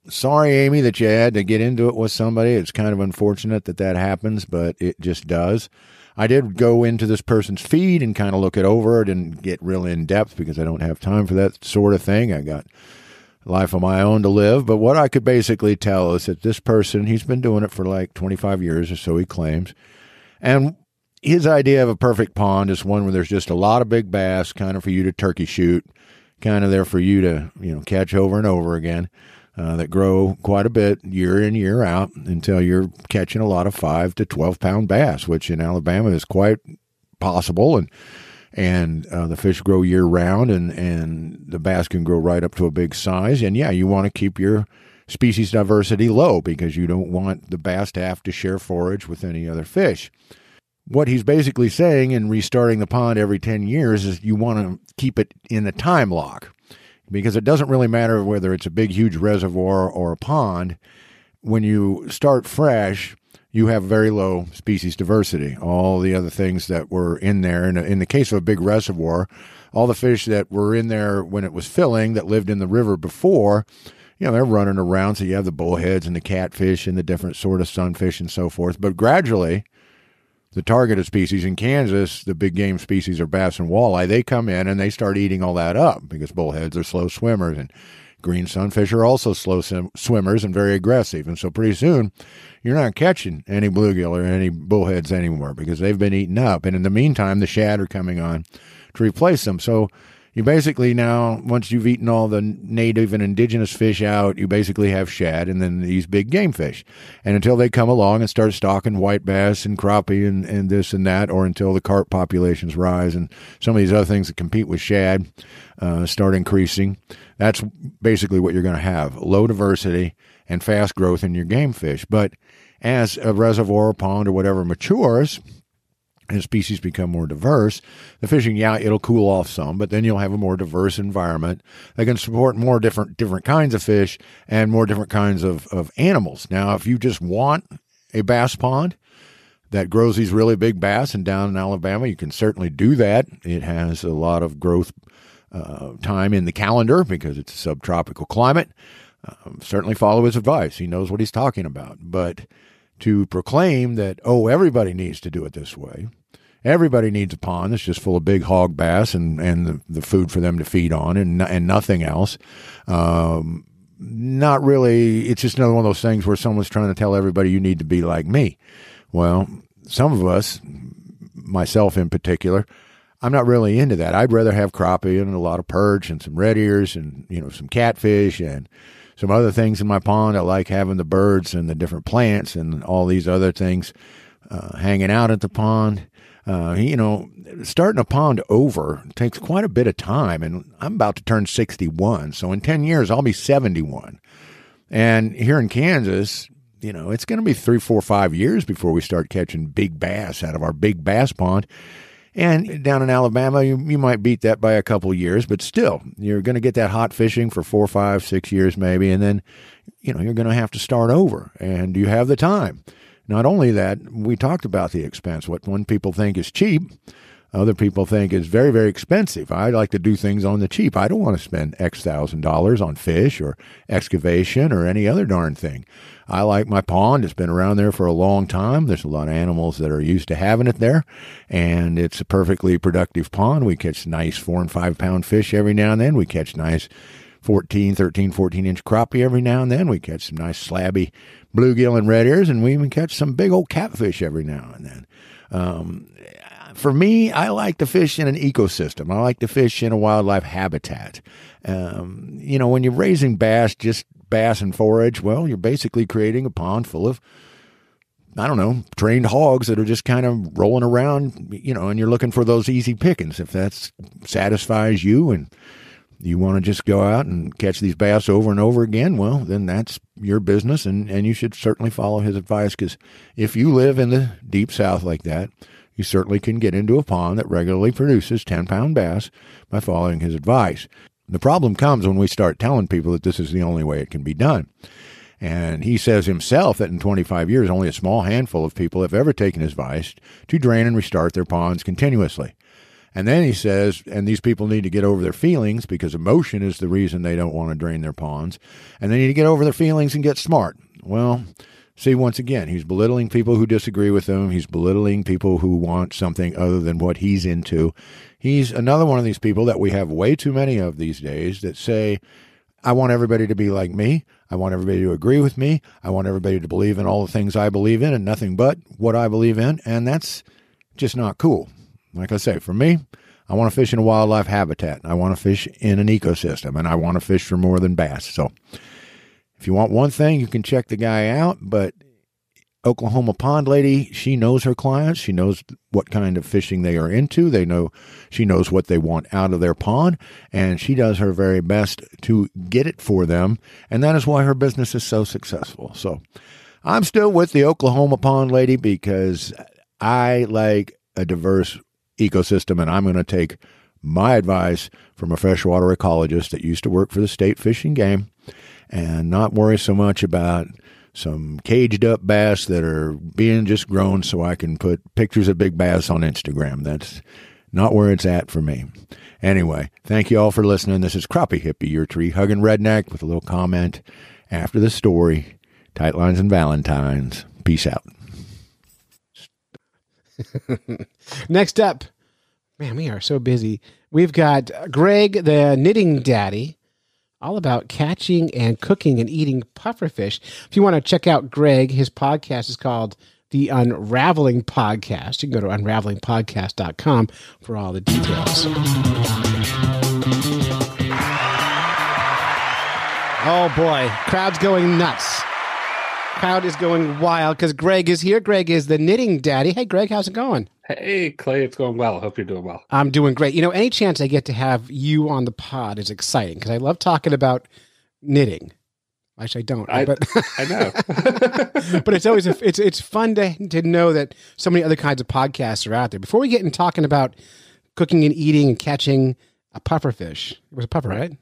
Sorry, Amie, that you had to get into it with somebody. It's kind of unfortunate that that happens, but it just does. I did go into this person's feed and kind of look it over. I didn't get real in depth because I don't have time for that sort of thing. I got life of my own to live. But what I could basically tell is that this person, he's been doing it for like 25 years or so, he claims. And his idea of a perfect pond is one where there's just a lot of big bass, kind of for you to turkey shoot, kind of there for you to, you know, catch over and over again. Uh, that grow quite a bit year in year out until you're catching a lot of five to twelve pound bass, which in Alabama is quite possible, and and uh, the fish grow year round, and and the bass can grow right up to a big size, and yeah, you want to keep your species diversity low because you don't want the bass to have to share forage with any other fish. What he's basically saying in restarting the pond every 10 years is you want to keep it in a time lock because it doesn't really matter whether it's a big, huge reservoir or a pond. When you start fresh, you have very low species diversity. All the other things that were in there, and in the case of a big reservoir, all the fish that were in there when it was filling that lived in the river before, you know, they're running around. So you have the bullheads and the catfish and the different sort of sunfish and so forth. But gradually, the targeted species in Kansas, the big game species are bass and walleye, they come in and they start eating all that up because bullheads are slow swimmers and green sunfish are also slow sim- swimmers and very aggressive. And so pretty soon you're not catching any bluegill or any bullheads anymore because they've been eaten up. And in the meantime, the shad are coming on to replace them. So you basically now, once you've eaten all the native and indigenous fish out, you basically have shad and then these big game fish. And until they come along and start stocking white bass and crappie and, and this and that, or until the carp populations rise and some of these other things that compete with shad uh, start increasing, that's basically what you're going to have low diversity and fast growth in your game fish. But as a reservoir or pond or whatever matures, and species become more diverse, the fishing, yeah, it'll cool off some, but then you'll have a more diverse environment that can support more different different kinds of fish and more different kinds of, of animals. Now, if you just want a bass pond that grows these really big bass, and down in Alabama, you can certainly do that. It has a lot of growth uh, time in the calendar because it's a subtropical climate. Um, certainly follow his advice. He knows what he's talking about. But to proclaim that, oh, everybody needs to do it this way, everybody needs a pond that's just full of big hog bass and, and the, the food for them to feed on and, and nothing else. Um, not really. It's just another one of those things where someone's trying to tell everybody you need to be like me. Well, some of us, myself in particular, I'm not really into that. I'd rather have crappie and a lot of perch and some red ears and you know some catfish and some other things in my pond. I like having the birds and the different plants and all these other things uh, hanging out at the pond. Uh, you know, starting a pond over takes quite a bit of time, and I'm about to turn 61. So in 10 years, I'll be 71. And here in Kansas, you know, it's going to be three, four, five years before we start catching big bass out of our big bass pond. And down in Alabama, you, you might beat that by a couple years, but still, you're going to get that hot fishing for four, five, six years maybe, and then, you know, you're going to have to start over. And do you have the time. Not only that, we talked about the expense. What one people think is cheap, other people think is very, very expensive. I like to do things on the cheap. I don't want to spend X thousand dollars on fish or excavation or any other darn thing. I like my pond. It's been around there for a long time. There's a lot of animals that are used to having it there, and it's a perfectly productive pond. We catch nice four and five pound fish every now and then. We catch nice 14, 13, 14 inch crappie every now and then. We catch some nice slabby bluegill and red ears, and we even catch some big old catfish every now and then. Um, for me, I like to fish in an ecosystem. I like to fish in a wildlife habitat. Um, you know, when you're raising bass, just bass and forage, well, you're basically creating a pond full of, I don't know, trained hogs that are just kind of rolling around, you know, and you're looking for those easy pickings. If that satisfies you and you want to just go out and catch these bass over and over again, well, then that's your business, and, and you should certainly follow his advice because if you live in the deep south like that, you certainly can get into a pond that regularly produces 10 pound bass by following his advice. The problem comes when we start telling people that this is the only way it can be done. And he says himself that in 25 years, only a small handful of people have ever taken his advice to drain and restart their ponds continuously. And then he says, and these people need to get over their feelings because emotion is the reason they don't want to drain their ponds. And they need to get over their feelings and get smart. Well, see, once again, he's belittling people who disagree with him. He's belittling people who want something other than what he's into. He's another one of these people that we have way too many of these days that say, I want everybody to be like me. I want everybody to agree with me. I want everybody to believe in all the things I believe in and nothing but what I believe in. And that's just not cool. Like I say, for me, I want to fish in a wildlife habitat. I want to fish in an ecosystem and I want to fish for more than bass. So if you want one thing, you can check the guy out. But Oklahoma Pond Lady, she knows her clients. She knows what kind of fishing they are into. They know she knows what they want out of their pond, and she does her very best to get it for them. And that is why her business is so successful. So I'm still with the Oklahoma Pond Lady because I like a diverse ecosystem, and I'm going to take my advice from a freshwater ecologist that used to work for the state fishing game and not worry so much about some caged up bass that are being just grown so I can put pictures of big bass on Instagram. That's not where it's at for me. Anyway, thank you all for listening. This is Crappie Hippie, your tree hugging redneck, with a little comment after the story. Tight lines and Valentines. Peace out. Next up, man, we are so busy. We've got Greg, the knitting daddy, all about catching and cooking and eating pufferfish. If you want to check out Greg, his podcast is called The Unraveling Podcast. You can go to unravelingpodcast.com for all the details. Oh boy, crowd's going nuts. Crowd is going wild because Greg is here. Greg is the knitting daddy. Hey, Greg, how's it going? Hey, Clay, it's going well. Hope you're doing well. I'm doing great. You know, any chance I get to have you on the pod is exciting because I love talking about knitting. Actually, I don't. I- but I know. but it's always a, it's it's fun to to know that so many other kinds of podcasts are out there. Before we get in talking about cooking and eating and catching a puffer fish, it was a puffer, right?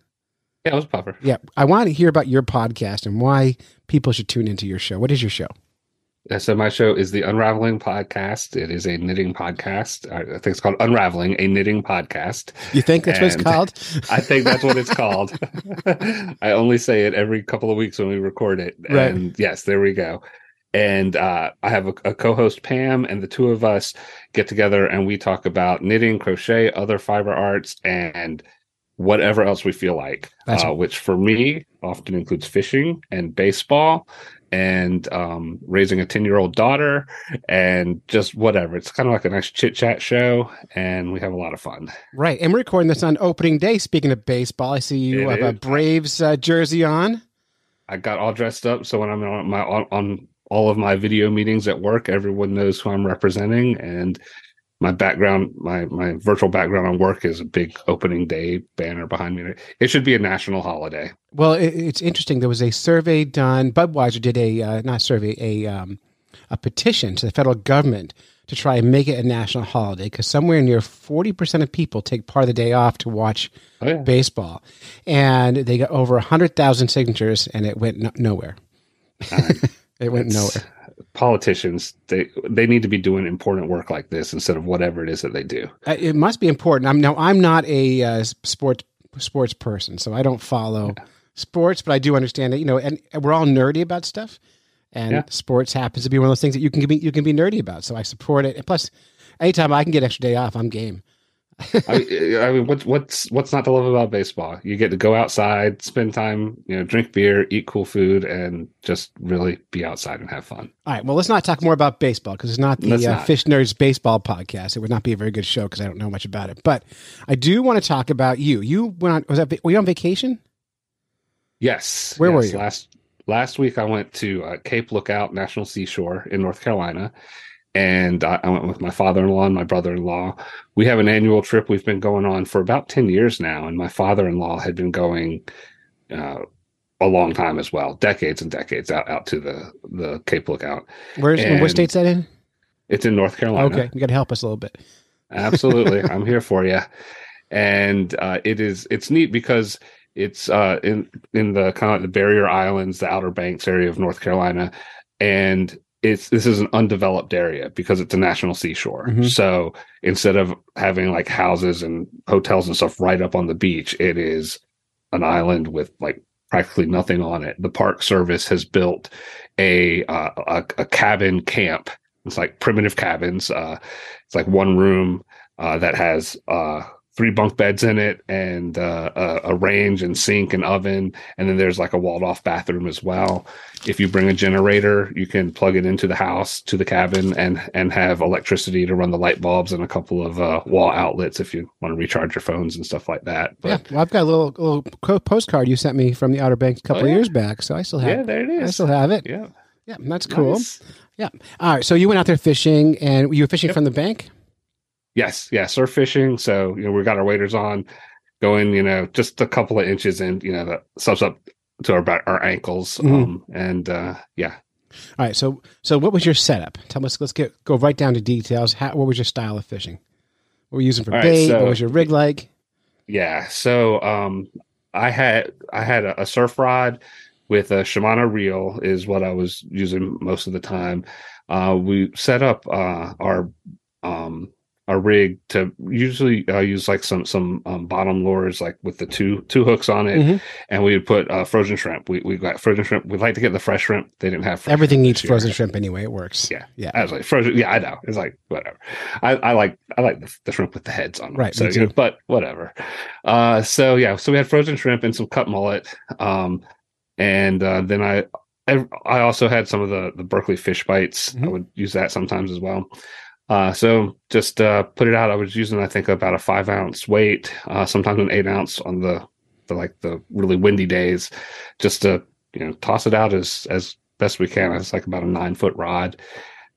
Yeah, it was a puffer. Yeah, I want to hear about your podcast and why people should tune into your show. What is your show? So my show is the Unraveling Podcast. It is a knitting podcast. I think it's called Unraveling, a knitting podcast. You think that's what it's called? I think that's what it's called. I only say it every couple of weeks when we record it. Right. And yes, there we go. And uh, I have a, a co-host Pam, and the two of us get together and we talk about knitting, crochet, other fiber arts, and whatever else we feel like. Uh, which for me often includes fishing and baseball and um, raising a 10 year old daughter and just whatever. It's kind of like a nice chit chat show, and we have a lot of fun. Right, and we're recording this on opening day. Speaking of baseball, I see you It have a. Braves uh, jersey on. I got all dressed up, so when I'm on my on, on all of my video meetings at work, everyone knows who I'm representing, and my background, my my virtual background on work is a big opening day banner behind me. It should be a national holiday. Well, it, it's interesting. There was a survey done. Budweiser did a uh, not survey a um, a petition to the federal government to try and make it a national holiday because somewhere near forty percent of people take part of the day off to watch Oh yeah. baseball, and they got over hundred thousand signatures, and it went no- nowhere. it went nowhere. Politicians they they need to be doing important work like this instead of whatever it is that they do. It must be important. I'm now. I'm not a uh, sports sports person, so I don't follow sports, but I do understand that. You know, and, and we're all nerdy about stuff, and Yeah. sports happens to be one of those things that you can be you can be nerdy about. So I support it. And plus, anytime I can get extra day off, I'm game. I, I mean, what's what's what's not to love about baseball? You get to go outside, spend time, you know, drink beer, eat cool food, and just really be outside and have fun. All right. Well, let's not talk more about baseball because it's not the uh, not. Fish Nerds baseball podcast. It would not be a very good show because I don't know much about it. But I do want to talk about you. You went on. Was that? Were you on vacation? Yes. Where were you? Last last week, I went to uh, Cape Lookout National Seashore in North Carolina, and I, I went with my father-in-law and my brother-in-law. We have an annual trip we've been going on for about ten years now, and my father-in-law had been going. Uh, a long time as well, decades and decades out, out to the the Cape Lookout. Where's And- what state's that in? It's in North Carolina. Okay, you got to help us a little bit. Absolutely. I'm here for you. And uh, it is it's neat because it's uh, in in the kind of like the barrier islands, the Outer Banks area of North Carolina, and it's this is an undeveloped area because it's a national seashore. Mhm. So instead of having like houses and hotels and stuff right up on the beach, it is an island with like practically nothing on it. The Park Service has built a uh, a, a cabin camp. It's like primitive cabins. Uh, it's like one room uh, that has uh, three bunk beds in it and uh, a, a range and sink and oven. And then there's like a walled off bathroom as well. If you bring a generator, you can plug it into the house to the cabin and and have electricity to run the light bulbs and a couple of uh, wall outlets if you want to recharge your phones and stuff like that. Yeah, well, I've got a little, little postcard you sent me from the Outer Banks a couple Oh, of years back, so I still have. yeah, there it I still have it. Yeah, Yeah, that's cool. Nice. Yeah. All right. So you went out there fishing, and you were fishing from the bank. Yes, yeah, surf fishing. So you know, we got our waders on, going, you know, just a couple of inches in, you know, that subs up to our back, our ankles. Mhm. Um, and uh, yeah, All right. So, so what was your setup? Tell us. Let's get go right down to details. How, what was your style of fishing? What were you using for All right, bait? so- what was your rig like? yeah. So um, I had I had a, a surf rod with a Shimano reel is what I was using most of the time. Uh, we set up uh, our um, our rig to usually uh, use like some some um, bottom lures like with the two two hooks on it, Mhm. and we would put uh, frozen shrimp. We we got frozen shrimp. We'd like to get the fresh shrimp. They didn't have fresh Everything this frozen shrimp anyway. It works. Yeah. Yeah. I was like frozen. Yeah, I know. It's like whatever. I, I like I like the, the shrimp with the heads on them. Right, So me you know, but whatever. Uh, so yeah, so we had frozen shrimp and some cut mullet. Um, and uh, then I I I also had some of the the Berkley fish bites. I Mhm. would use that sometimes as well. Uh, so just uh, put it out. I was using I think about a five ounce weight, uh, sometimes an eight ounce on the the like the really windy days, just to you know toss it out as as best we can. It's like about a nine foot rod.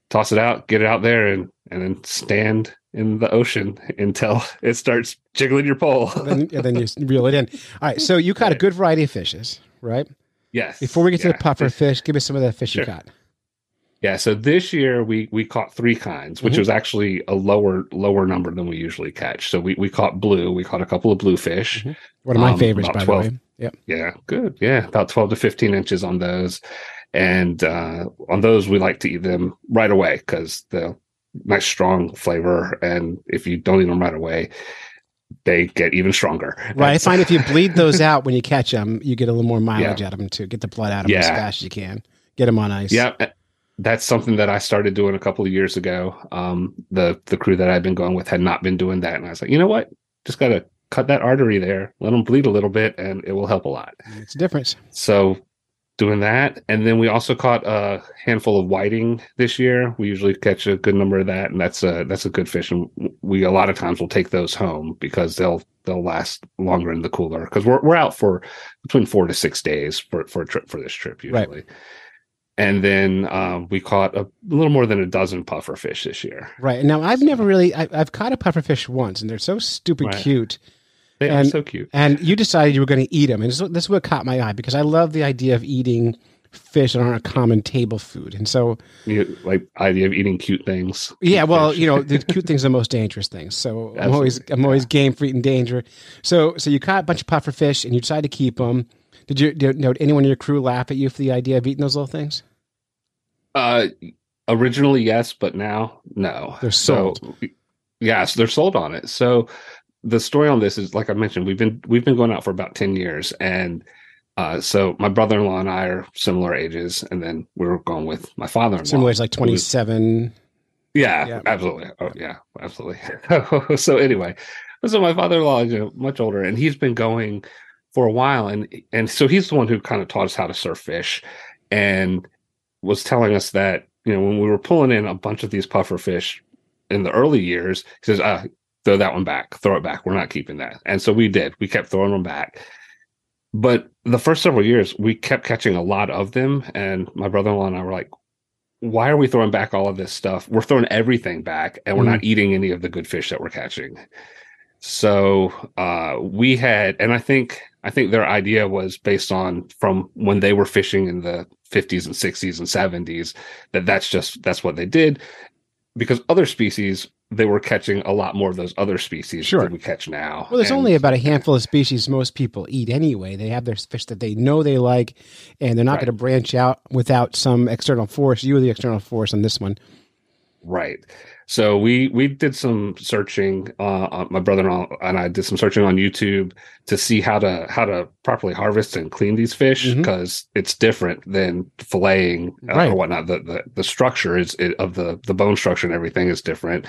Toss it out, get it out there, and and then stand in the ocean until it starts jiggling your pole. then, and then you reel it in. All right. So you caught a good variety of fishes, right? yes. Before we get to the puffer fish, give me some of the fish you Sure. caught. Yeah, so this year we we caught three kinds, which Mhm. was actually a lower lower number than we usually catch. So we we caught blue, we caught a couple of bluefish. Mhm. One of my Um, favorites, by 12. the way. Yep. Yeah, good. Yeah, about 12 to 15 inches on those. And uh, on those, we like to eat them right away because the nice strong flavor. And if you don't eat them right away, they get even stronger. Right. I find if you bleed those out when you catch them, you get a little more mileage out of them too. Get the blood out of them as fast as you can. Get them on ice. Yeah, that's something that I started doing a couple of years ago. Um, the the crew that I've been going with had not been doing that, and I was like, you know what, just gotta cut that artery there, let them bleed a little bit, and it will help a lot. It's a difference. So doing that, and then we also caught a handful of whiting this year. We usually catch a good number of that, and that's a that's a good fish, and we a lot of times will take those home because they'll they'll last longer in the cooler because we're we're out for between four to six days for for a trip for this trip Right. And then um, we caught a little more than a dozen puffer fish this year. Right now, I've never really. I, I've caught a pufferfish once, and they're so stupid Right. cute. They are And- so cute. And you decided you were going to eat them, and this, this is what caught my eye because I love the idea of eating fish that aren't a common table food, and so You, like idea of eating cute things. Yeah, Cute well, fish. you know, the cute things are the most dangerous things. So I'm always I'm always game for eating danger. So so you caught a bunch of puffer fish and you decided to keep them. Did you did, did anyone in your crew laugh at you for the idea of eating those little things? Uh, originally, yes, but now, no. They're So, yes, they're sold on it. So, the story on this is, like I mentioned, we've been we've been going out for about ten years, and uh, so my brother-in-law and I are similar ages, and then we are going with my father-in-law. Similar is like was- 27. Yeah, Yeah. absolutely. Oh, yeah, absolutely. so anyway, so my father-in-law is you know, much older, and he's been going for a while, and and so he's the one who kind of taught us how to surf fish, and was telling us that you know when we were pulling in a bunch of these puffer fish in the early years, he says, uh, "Throw that one back. Throw it back. We're not keeping that." And so we did. We kept throwing them back. But the first several years, we kept catching a lot of them, and my brother-in-law and I were like, why are we throwing back all of this stuff? We're throwing everything back and we're not eating any of the good fish that we're catching. So uh, we had, and I think I think their idea was based on from when they were fishing in the 50s and 60s and 70s that that's just that's what they did because other species they were catching a lot more of those other species Sure. that we catch now. Well, there's And- only about a handful of species most people eat anyway. They have their fish that they know they like, and they're not Right. going to branch out without some external force. You are the external force on this one. Right. So we we did some searching. Uh, uh, my brother-in-law and I did some searching on YouTube to see how to how to properly harvest and clean these fish because it's different than filleting uh, Right. or whatnot. The, the the structure is it, of the the bone structure and everything is different,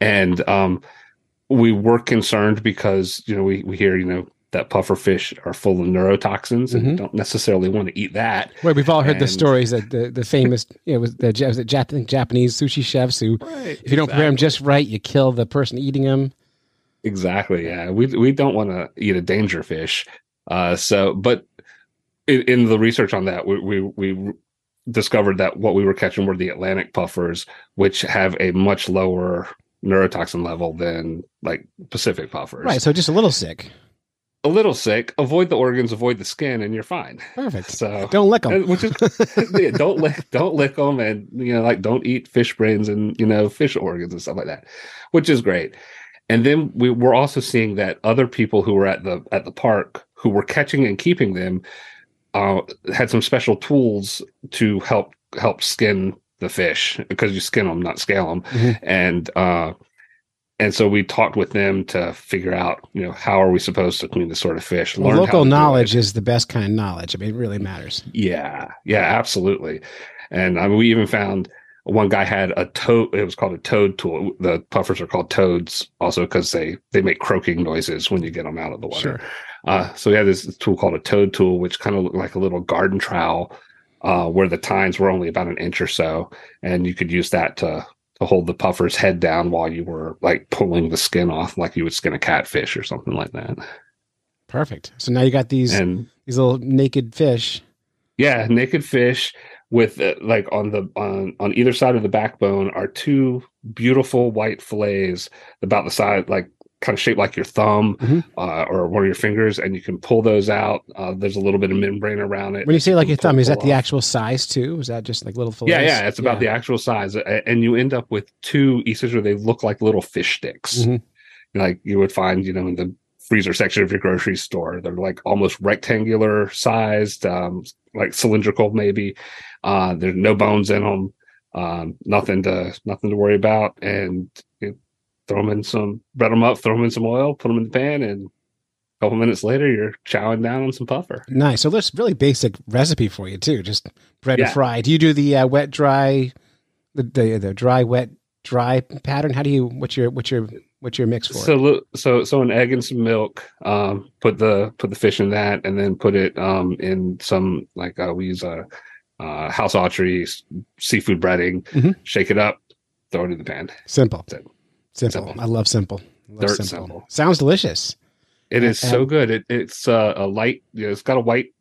and um, we were concerned because you know we we hear you know that puffer fish are full of neurotoxins and Mhm. don't necessarily want to eat that. Well, we've all heard the stories that the, the famous, you know, was the, was it Jap- Japanese sushi chefs who, Right. if you don't prepare them just right, you kill the person eating them. Exactly. Yeah. We we don't want to eat a danger fish. Uh, so, but in, in the research on that, we, we we discovered that what we were catching were the Atlantic puffers, which have a much lower neurotoxin level than like Pacific puffers. Right. So just a little sick. A little sick. Avoid the organs, avoid the skin, and you're fine. Perfect. So Don't lick them. which is yeah, don't lick don't lick them and you know like don't eat fish brains and you know fish organs and stuff like that which is great and then we were also seeing that other people who were at the at the park who were catching and keeping them uh, had some special tools to help help skin the fish because you skin them not scale them Mhm. and uh and so we talked with them to figure out, you know, how are we supposed to clean this sort of fish? Well, local to do it. knowledge is the best kind of knowledge. I mean, it really matters. Yeah, yeah, absolutely. And I mean, we even found one guy had a toad. It was called a toad tool. The puffers are called toads, also because they they make croaking noises when you get them out of the water. Sure. Uh, so we had this tool called a toad tool, which kind of looked like a little garden trowel, uh, where the tines were only about an inch or so, and you could use that to to hold the puffer's head down while you were like pulling the skin off, like you would skin a catfish or something like that. Perfect. So now you got these And these little naked fish. Yeah, naked fish with uh, like on the on on either side of the backbone are two beautiful white fillets about the size like kind of shaped like your thumb Mhm. uh, or one of your fingers, and you can pull those out. Uh, there's a little bit of membrane around it. When you say like your thumb, is that pull the off. actual size too? Is that just like little fillets? Yeah, yeah, it's about Yeah. the actual size, and you end up with two essentially they look like little fish sticks, Mhm. like you would find, you know, in the freezer section of your grocery store. They're like almost rectangular sized, um, like cylindrical maybe. Uh, there's no bones in them, um, nothing to nothing to worry about, and you throw them in some, bread them up, throw them in some oil, put them in the pan, and a couple minutes later you're chowing down on some puffer. Nice. So that's really basic recipe for you too. Just bread and fry. Do you do the uh, wet dry, the, the the dry wet dry pattern? How do you what's your what's your what's your mix for so it? so so an egg and some milk um put the put the fish in that and then put it um in some like uh, we use a uh, House-Autry seafood breading Mhm. shake it up throw it in the pan Simple. That's it. Simple. Simple. I love simple. I love Dirt simple. Sounds delicious. it is so And- good it, it's uh, a light you know, it's got a white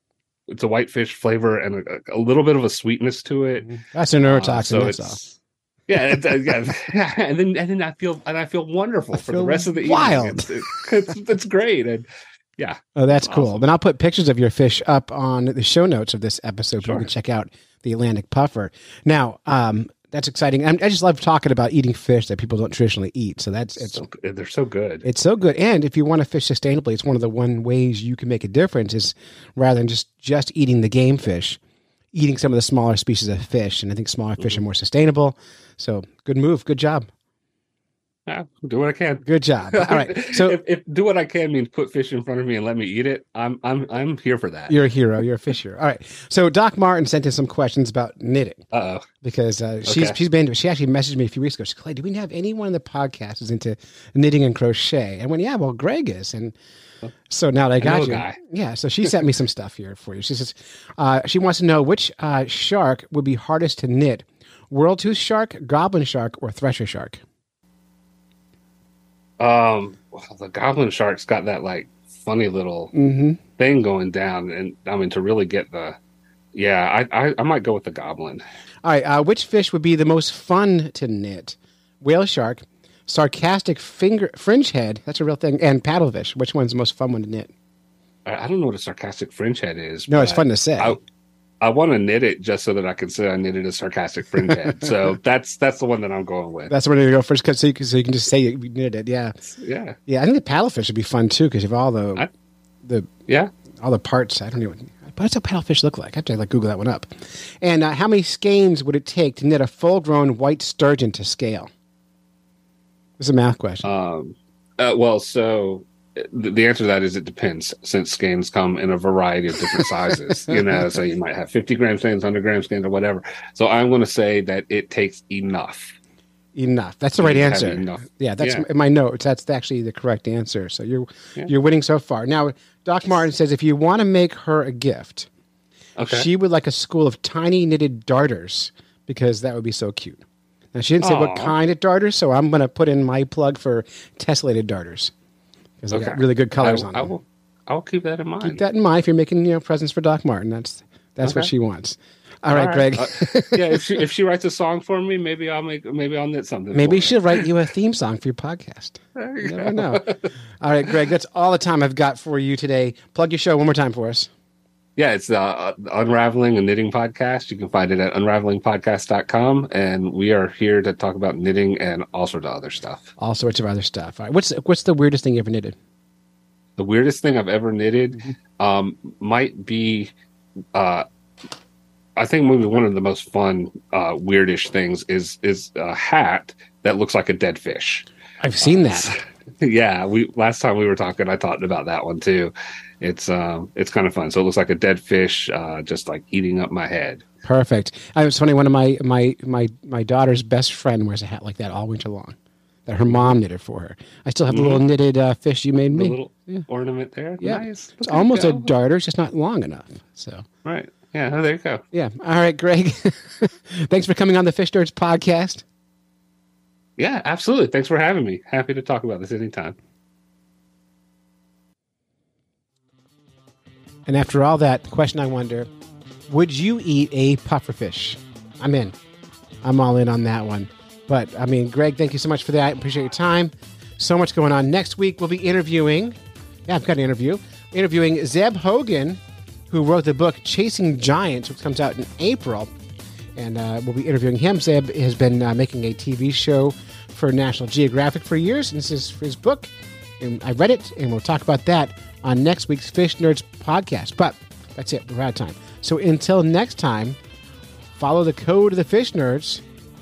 it's a whitefish flavor and a, a little bit of a sweetness to it. That's a Uh, neurotoxin. so that's it's yeah, uh, yeah, and then and then I feel and I feel wonderful I for the rest of the evening. wild. It's, it's, it's great, and yeah, Oh, that's cool. Then I'll put pictures of your fish up on the show notes of this episode so you can check out the Atlantic puffer. Now, um, that's exciting. I'm, I just love talking about eating fish that people don't traditionally eat. So that's it's so, they're so good. it's so good. And if you want to fish sustainably, it's one of the one ways you can make a difference is rather than just just eating the game fish, eating some of the smaller species of fish. And I think smaller fish are mm-hmm. more sustainable. So good move. Good job. Yeah, do what I can. Good job. All right. So if, if do what I can means put fish in front of me and let me eat it, I'm I'm I'm here for that. you're a hero. You're a fisher. All right. So Doc Martin sent in some questions about knitting. Uh oh. because uh, she's Okay. she's been she actually messaged me a few weeks ago. She's Clay, do we have anyone in the podcast who's into knitting and crochet? And when yeah, well, Greg is, and so now that I got a you, guy. yeah. So she sent me some stuff here for you. She says uh, she wants to know which uh, shark would be hardest to knit: world tooth shark, goblin shark, or thresher shark. Um, the goblin shark's got that like funny little Mm-hmm. thing going down, and I mean to really get the, yeah, I I, I might go with the goblin. All right, uh, which fish would be the most fun to knit? Whale shark, sarcastic finger fringe head. That's a real thing. And paddlefish. Which one's the most fun one to knit? I, I don't know what a sarcastic fringe head is. No, it's fun to say. I, I want to knit it just so that I can say I knitted a sarcastic fringe head. so that's that's the one that I'm going with. That's where you go first, so you can, so you can just say you knitted it. Yeah, yeah, yeah. I think the paddlefish would be fun too because of all the I- the yeah. all the parts. I don't even. What does a paddlefish look like? I have to like Google that one up. And uh, how many skeins would it take to knit a full-grown white sturgeon to scale? This is a math question. Um, uh, well, so the, answer to that is it depends, since skeins come in a variety of different sizes. you know, so you might have 50 gram skeins, 100 gram skeins, or whatever. So I'm going to say that it takes enough. enough. That's the right answer. enough. Yeah, that's Yeah. in my notes. That's actually the correct answer. So you're Yeah. you're winning so far. Now, Doc Martin says if you want to make her a gift, Okay. She would like a school of tiny knitted darters because that would be so cute. Now she didn't say what kind of darters, so I'm going to put in my plug for tessellated darters because they got really good colors I, on I them. will. I'll keep that in mind. Keep that in mind if you're making you know presents for Doc Martin. That's that's what she wants. All right, Greg. Uh, yeah, if she if she writes a song for me, maybe I'll make maybe I'll knit something. Maybe she'll write you a theme song for your podcast. her. You never know. All right, Greg. That's all the time I've got for you today. Plug your show one more time for us. Yeah, it's the uh, Unraveling a Knitting podcast. You can find it at unravelingpodcast.com. And we are here to talk about knitting and all sorts of other stuff. All sorts of other stuff. All right. What's what's the weirdest thing you ever knitted? The weirdest thing I've ever knitted um, might be, uh, I think maybe one of the most fun, uh, weirdish things is is a hat that looks like a dead fish. I've seen that. yeah, we last time we were talking, I thought about that one too. It's um, it's kind of fun. So it looks like a dead fish, uh, just like eating up my head. Perfect. I was funny. One of my my my my daughter's best friend wears a hat like that all winter long. That her mom knitted for her. I still have the little knitted uh, fish you made. The me. little Yeah. ornament there. Yeah. nice. It's Look at almost a darter. It's just not long enough. So right. Yeah, there you go. yeah. All right, Greg. Thanks for coming on the Fish Nerds podcast. Yeah, absolutely. Thanks for having me. Happy to talk about this anytime. And after all that, the question I wonder: Would you eat a pufferfish? I'm in. I'm all in on that one. But I mean, Greg, thank you so much for that. I appreciate your time. So much going on. Next week we'll be interviewing. Yeah, I've got an interview. Interviewing Zeb Hogan, who wrote the book Chasing Giants, which comes out in April. And uh, we'll be interviewing him. Zeb has been uh, making a TV show for National Geographic for years, and this is his book. And I read it, and we'll talk about that on next week's Fish Nerds podcast. But that's it. We're out of time. So until next time, follow the code of the Fish Nerds.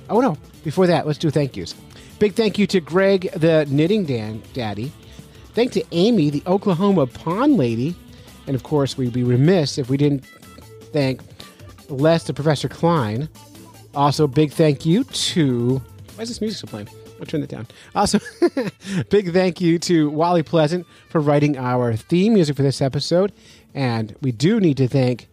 Oh no! Before that, let's do thank yous. Big thank you to Greg, the knitting dan- daddy. Thank to Amie, the Oklahoma pond lady, and of course, we'd be remiss if we didn't thank Les, to Professor Cline. Also, big thank you to. Why is this music still playing? I'll turn that down. Also, big thank you to Wally Pleasant for writing our theme music for this episode. And we do need to thank.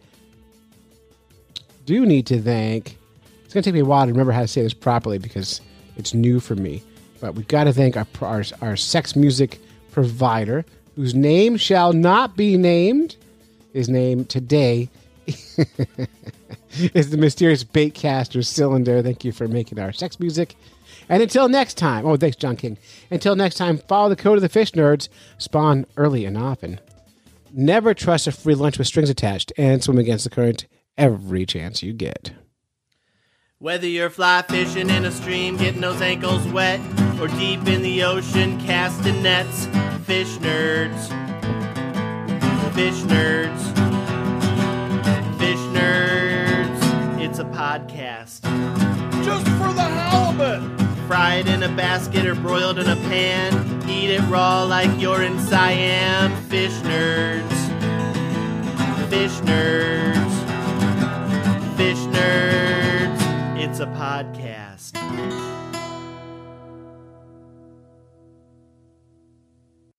Do need to thank. It's going to take me a while to remember how to say this properly because it's new for me. But we've got to thank our, our, our sex music provider, whose name shall not be named. His name today is the mysterious baitcaster cylinder. Thank you for making our sex music. And until next time, oh, thanks, John King. Until next time, follow the code of the fish nerds. Spawn early and often. Never trust a free lunch with strings attached, and swim against the current every chance you get. Whether you're fly fishing in a stream, getting those ankles wet, or deep in the ocean casting nets, fish nerds. Fish nerds. Podcast. Just for the halibut. Fried in a basket or broiled in a pan. Eat it raw like you're in Siam. Fish nerds. Fish nerds. Fish nerds. It's a podcast.